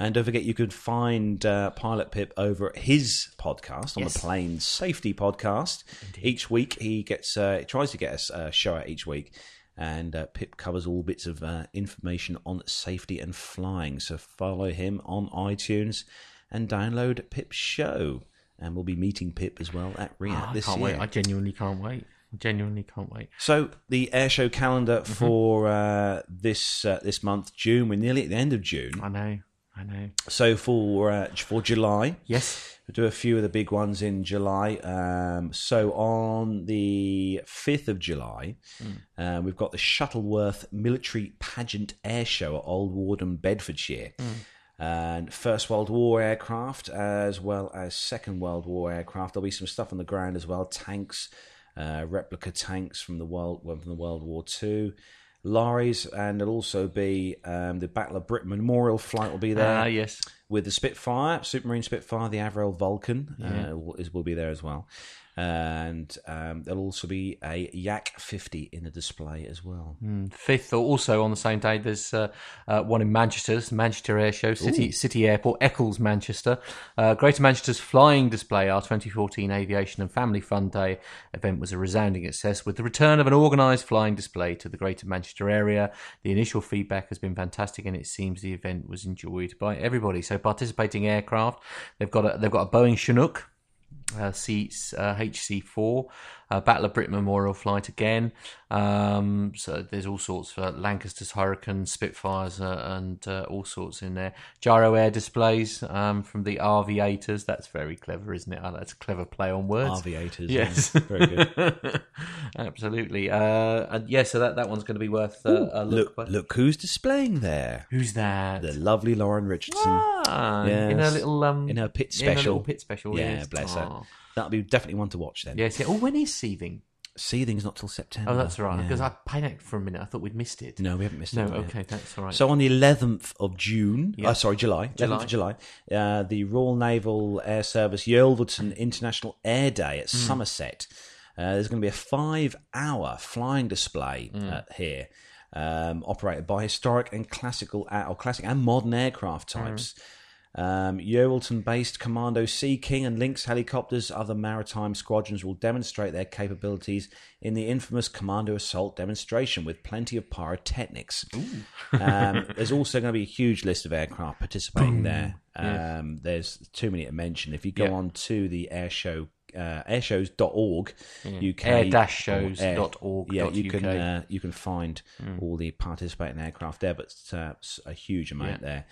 And don't forget, you can find uh, Pilot Pip over at his podcast on Yes. the Plane Safety Podcast. Each week, he gets uh, he tries to get us a show out each week, and uh, Pip covers all bits of uh, information on safety and flying. So follow him on iTunes and download Pip's show. And we'll be meeting Pip as well at RIAT Oh, I this can't year. wait. I genuinely can't wait. I genuinely can't wait. So the air show calendar Mm-hmm. for uh, this uh, this month, June. We're nearly at the end of June. I know. I know. So for uh, for July, Yes. We'll do a few of the big ones in July. Um, so on the 5th of July, uh, we've got the Shuttleworth Military Pageant Air Show at Old Warden, Bedfordshire. And First World War aircraft, as well as Second World War aircraft. There'll be some stuff on the ground as well tanks, uh, replica tanks from the World, from the World War Two. Lorries, and there'll also be um, the Battle of Britain Memorial flight will be there Ah, yes. with the Spitfire, Supermarine Spitfire, the Avro Vulcan uh, will, is, will be there as well. And um, there'll also be a Yak 50 in the display as well. Fifth, also on the same day, there's uh, uh, one in Manchester, Manchester Air Show, City City Airport, Eccles, Manchester. Uh, Greater Manchester's Flying Display, our 2014 Aviation and Family Fun Day event was a resounding success with the return of an organised flying display to the Greater Manchester area. The initial feedback has been fantastic, and it seems the event was enjoyed by everybody. So, participating aircraft, they've got a, they've got a Boeing Chinook uh, seats uh, HC4, uh, Battle of Britain Memorial flight again. Um, so there's all sorts for Lancaster's Hurricanes, Spitfires, uh, and uh, all sorts in there. Gyro air displays um, from the Aviators. That's very clever, isn't it? Oh, that's a clever play on words. Aviators. Yes. yeah. [LAUGHS] Very good. [LAUGHS] Absolutely. Uh, and yeah, so that, that one's going to be worth uh, a look. look, look who's displaying there. Who's that? The lovely Lauren Richardson. Ah, in her little um, In her Pitts Special. in her little Pitts Special. Yeah, yes. bless her. That'll be definitely one to watch then. Yes. Yeah. Oh, when is Seething? Seething's not till September. Oh, that's right. Yeah. Because I panicked for a minute. I thought we'd missed it. No, we haven't missed No, it. No, okay, that's all right. So on the 11th of June, Yeah. uh, sorry, July, 11th July. of July, uh, the Royal Naval Air Service Yeovilton International Air Day at Somerset. Uh, there's going to be a five-hour flying display uh, here, um, operated by historic and classical, uh, or classic and modern aircraft Hmm. types. Um, Yeovilton-based Commando Sea King and Lynx helicopters, other maritime squadrons will demonstrate their capabilities in the infamous Commando Assault demonstration with plenty of pyrotechnics. Um, [LAUGHS] there's also going to be a huge list of aircraft participating there. Um, There's too many to mention. If you go Yeah. on to the air show, uh, airshows.org, UK Air-shows.org.uk. Yeah, you can uh, you can find Hmm. all the participating aircraft there, but uh, a huge amount there.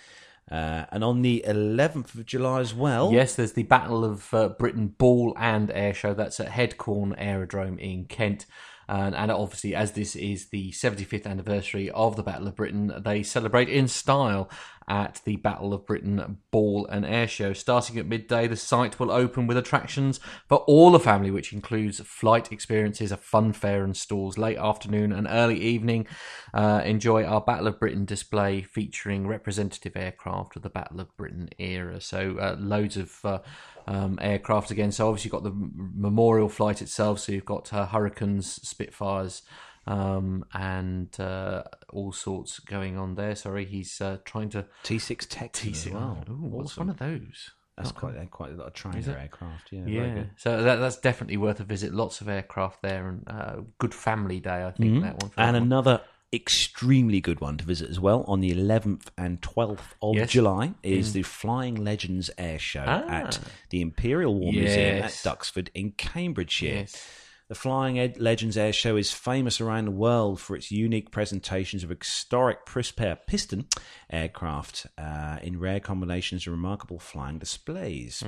Uh, and on the 11th of July as well. Yes, there's the Battle of uh, Britain Ball and Air Show. That's at Headcorn Aerodrome in Kent. And, and obviously, as this is the 75th anniversary of the Battle of Britain, they celebrate in style at the Battle of Britain Ball and Air Show. Starting at midday, the site will open with attractions for all the family, which includes flight experiences, a fun fair and stalls. Late afternoon and early evening, uh, enjoy our Battle of Britain display featuring representative aircraft of the Battle of Britain era. So uh, loads of uh, um, aircraft again. So obviously you've got the memorial flight itself. So you've got uh, Hurricanes, Spitfires, um, and uh, all sorts going on there. Sorry, he's uh, trying to T6 Texan as T6. well. Ooh, what's Awesome. one of those? That's quite uh, quite a lot of trainer aircraft. Yeah, Yeah, so that, that's definitely worth a visit. Lots of aircraft there, and uh, good family day. I think that one. for And one. another extremely good one to visit as well on the 11th and 12th of Yes. July is the Flying Legends Air Show Ah. at the Imperial War Museum at Duxford in Cambridgeshire. Yes. The Flying Ed- Legends Air Show is famous around the world for its unique presentations of historic Prisper piston aircraft uh, in rare combinations and remarkable flying displays.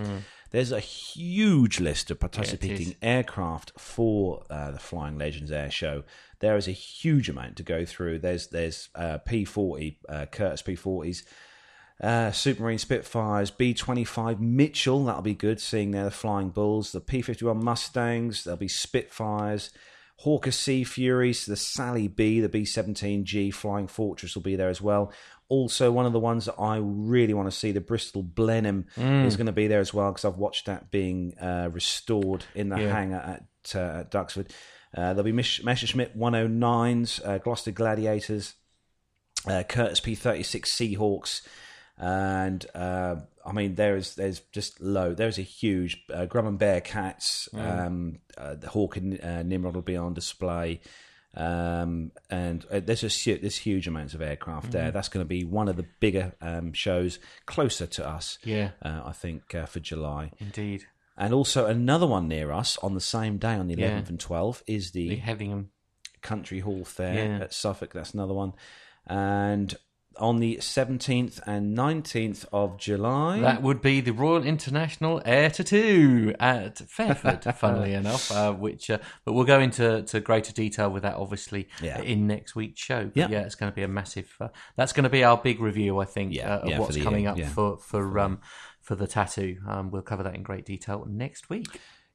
There's a huge list of participating is. aircraft for uh, the Flying Legends Air Show. There is a huge amount to go through. There's there's uh, P40, uh, Curtiss P40s, uh, Supermarine Spitfires, B25 Mitchell, that'll be good seeing there the Flying Bulls, the P51 Mustangs, there'll be Spitfires, Hawker Sea Furies, the Sally B, the B17G Flying Fortress will be there as well. Also, one of the ones that I really want to see, the Bristol Blenheim, is going to be there as well because I've watched that being uh, restored in the Yeah. hangar at, uh, at Duxford. Uh, there'll be Mish- Messerschmitt 109s, uh, Gloster Gladiators, uh, Curtiss P36 Seahawks, and uh, I mean there is there's just low. There's a huge uh, Grumman Bearcats. Um, uh, the Hawk and uh, Nimrod will be on display. Um, and uh, there's just there's huge amounts of aircraft there. That's going to be one of the bigger um, shows closer to us. Yeah. uh, I think uh, for July, Indeed, and also another one near us on the same day on the 11th Yeah. and 12th is the Headingham. Country Hall Fair Yeah. at Suffolk. That's another one. And on the 17th and 19th of July. That would be the Royal International Air Tattoo at Fairford, [LAUGHS] funnily enough. Uh, which, uh, but we'll go into to greater detail with that, obviously, Yeah. in next week's show. But Yeah. yeah, it's going to be a massive. Uh, that's going to be our big review, I think, Yeah, uh, of what's coming up for for um for the tattoo. Um, we'll cover that in great detail next week.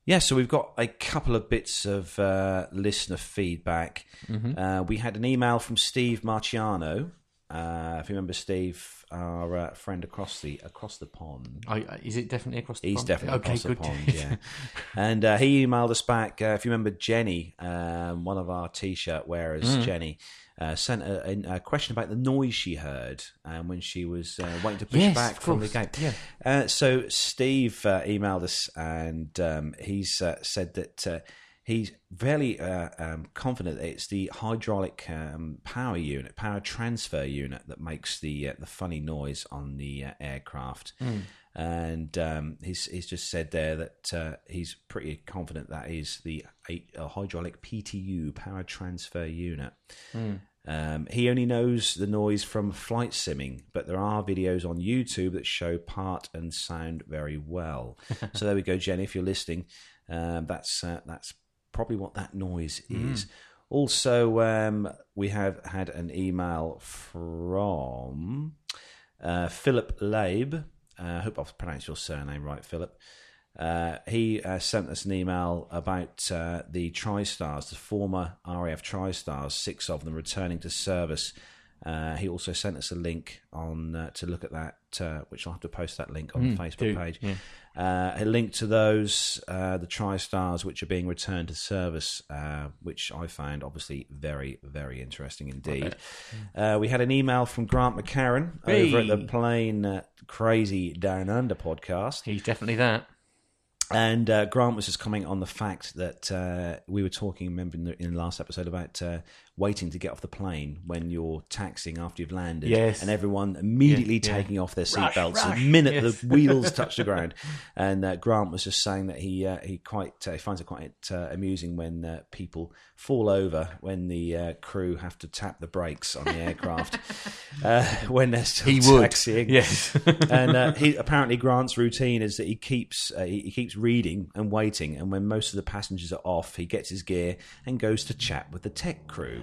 Yeah, so we've got a couple of bits of uh, listener feedback. Mm-hmm. Uh, we had an email from Steve Marciano. Uh, if you remember Steve, our uh, friend across the across the pond. Uh, is it definitely across the pond? He's pond? definitely okay. across the good. pond, yeah. [LAUGHS] and uh, he emailed us back. Uh, if you remember, Jenny, um, one of our t-shirt wearers, Mm. Jenny, uh, sent a, a, question about the noise she heard um, when she was uh, waiting to push Yes, back from the gate. Uh, so Steve uh, emailed us, and um, he's uh, said that. He's fairly uh, um, confident that it's the hydraulic um, power unit, power transfer unit, that makes the uh, the funny noise on the uh, aircraft and um, he's he's just said there that uh, he's pretty confident that is the hydraulic PTU power transfer unit. Um, he only knows the noise from flight simming, but there are videos on YouTube that show part and sound very well. [LAUGHS] so there we go, Jenny. If you're listening, um, that's uh, that's probably what that noise is. Also, um, we have had an email from uh, Philip Labe. Uh, I hope I've pronounced your surname right, Philip. Uh, he uh, sent us an email about uh, the TriStars, the former RAF TriStars, six of them returning to service. Uh, he also sent us a link on uh, to look at that, uh, which I'll have to post that link on the Facebook do, page. yeah. Uh, a link to those, uh, the TriStars, which are being returned to service, uh, which I found obviously very, very interesting indeed. Uh, we had an email from Grant McHerron over at the Plane uh, Crazy Down Under podcast. He's definitely that. And uh, Grant was just commenting on the fact that uh, we were talking, remember, in the, in the last episode about uh, waiting to get off the plane when you're taxing after you've landed. Yes. And everyone immediately Yeah, yeah. taking off their seatbelts the minute Yes. the [LAUGHS] wheels touch the ground. And uh, Grant was just saying that he uh, he quite uh, finds it quite uh, amusing when uh, people fall over when the uh, crew have to tap the brakes on the aircraft [LAUGHS] uh, when they're still He would. taxiing. Yes. [LAUGHS] and uh, he apparently Grant's routine is that he keeps uh, he, he keeps reading and waiting, and when most of the passengers are off, he gets his gear and goes to chat with the tech crew.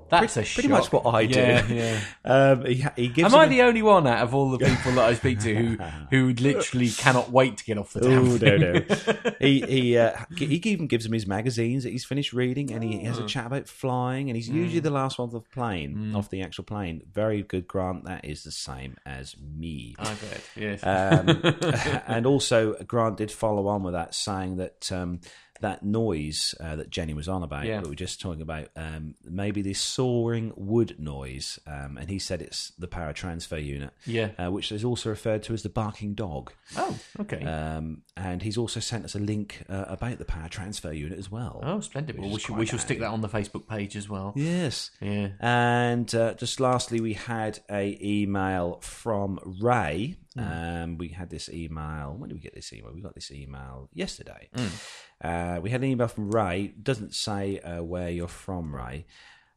That's pretty, a pretty much what I do. Yeah, [LAUGHS] yeah. Um, he, he gives Am I the only one out of all the [LAUGHS] people that I speak to who who literally [LAUGHS] cannot wait to get off the damn Oh no thing? no! he he uh, he even gives him his magazines that he's finished reading, and he has Mm. a chat about flying, and he's usually the last one off the plane, off the actual plane. Very good, Grant. That is the same as me. I bet. Yes. Um, and also, Grant did follow on with that, saying that um, that noise uh, that Jenny was on about, Yeah. that we were just talking about, um, maybe this soaring wood noise, um, and he said it's the power transfer unit, Yeah. uh, which is also referred to as the barking dog. oh, okay. Um, and he's also sent us a link uh, about the power transfer unit as well. oh, splendid. Well, we quite we shall stick that on the Facebook page as well. Yes. Yeah. And uh, just lastly, we had a email from Ray. Hmm. Um, we had this email. When did we get this email? We got this email yesterday. Hmm. Uh, we had an email from Ray. Doesn't say uh, where you're from, Ray.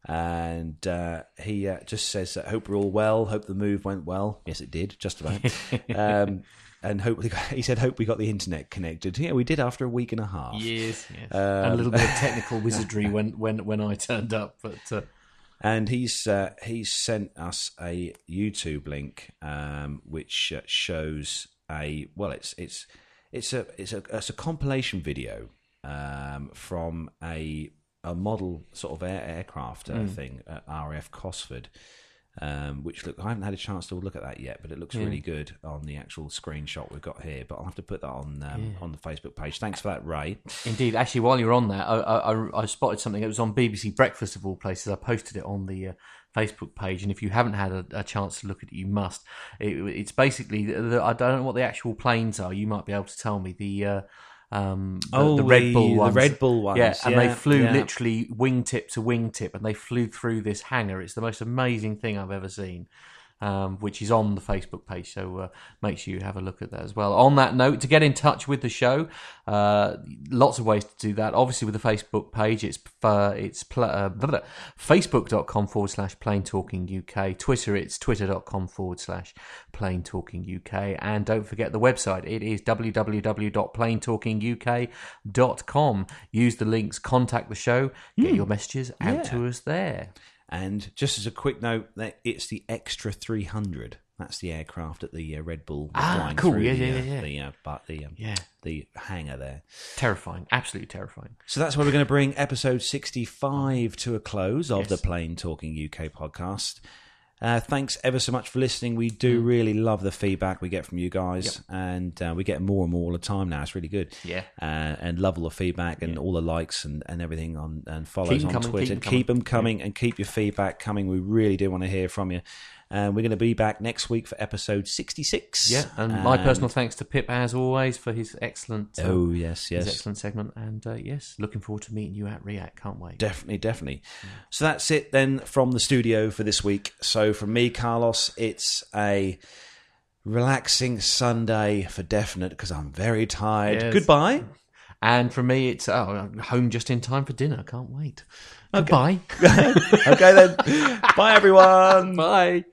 And uh, he uh, just says, that "Hope we're all well. Hope the move went well. Yes, it did, just about. [LAUGHS] um, and hopefully, [LAUGHS] he said, "Hope we got the internet connected. Yeah, we did after a week and a half. Yes, yes. Um, and a little bit of [LAUGHS] technical wizardry when, when, when I turned up, but uh, and he's uh, he's sent us a YouTube link um, which uh, shows a well, it's it's it's a it's a it's a compilation video um, from a a model sort of air, aircraft uh, thing at RAF Cosford. Um, which look, I haven't had a chance to look at that yet, but it looks really good on the actual screenshot we've got here. But I'll have to put that on um, on the Facebook page. Thanks for that, Ray. Indeed, actually, while you're on that, I, I, I- I spotted something. It was on BBC Breakfast of all places. I posted it on the uh, Facebook page, and if you haven't had a, a chance to look at it, you must. It, it's basically the, the, I don't know what the actual planes are. You might be able to tell me the. Uh, um, the, Oh, the Red the- Bull the ones. Red Bull ones, Yeah, and they flew yeah. literally wingtip to wingtip, and they flew through this hangar. It's the most amazing thing I've ever seen. Um, which is on the Facebook page. So uh, make sure you have a look at that as well. On that note, to get in touch with the show, uh, lots of ways to do that. Obviously, with the Facebook page, it's uh, it's pl- uh, facebook.com forward slash plain talking UK. Twitter, it's twitter.com forward slash plain talking UK. And don't forget the website, it is www.planetalkinguk.com. Use the links, contact the show, get your messages out Yeah. to us there. And just as a quick note, that it's the Extra 300. That's the aircraft at the uh, Red Bull Ah, flying cool. through Yeah, the, yeah, uh, yeah, yeah. the uh, but the um, Yeah. the hangar there. Terrifying, absolutely terrifying. So that's where we're going to bring episode 65 to a close of Yes. the Plane Talking UK podcast. Uh, thanks ever so much for listening. We do really love the feedback we get from you guys, Mm. Yep. and uh, we get more and more all the time now. It's really good. Yeah. Uh, and love all the feedback and all the likes and, and everything on and follows Keep on coming, Twitter. keep 'em Keep coming. them coming and keep your feedback coming. We really do want to hear from you. And we're going to be back next week for episode 66. Yeah, and my personal thanks to Pip as always for his excellent, uh, Oh, yes, yes. excellent segment, and uh, yes, looking forward to meeting you at RIAT. Can't wait. Definitely, definitely. So that's it then from the studio for this week. So from me, Carlos, it's a relaxing Sunday for definite because I'm very tired. Yes. Goodbye. And for me, it's oh, I'm home just in time for dinner. Can't wait. Goodbye. [LAUGHS] okay then. [LAUGHS] Bye everyone. Bye.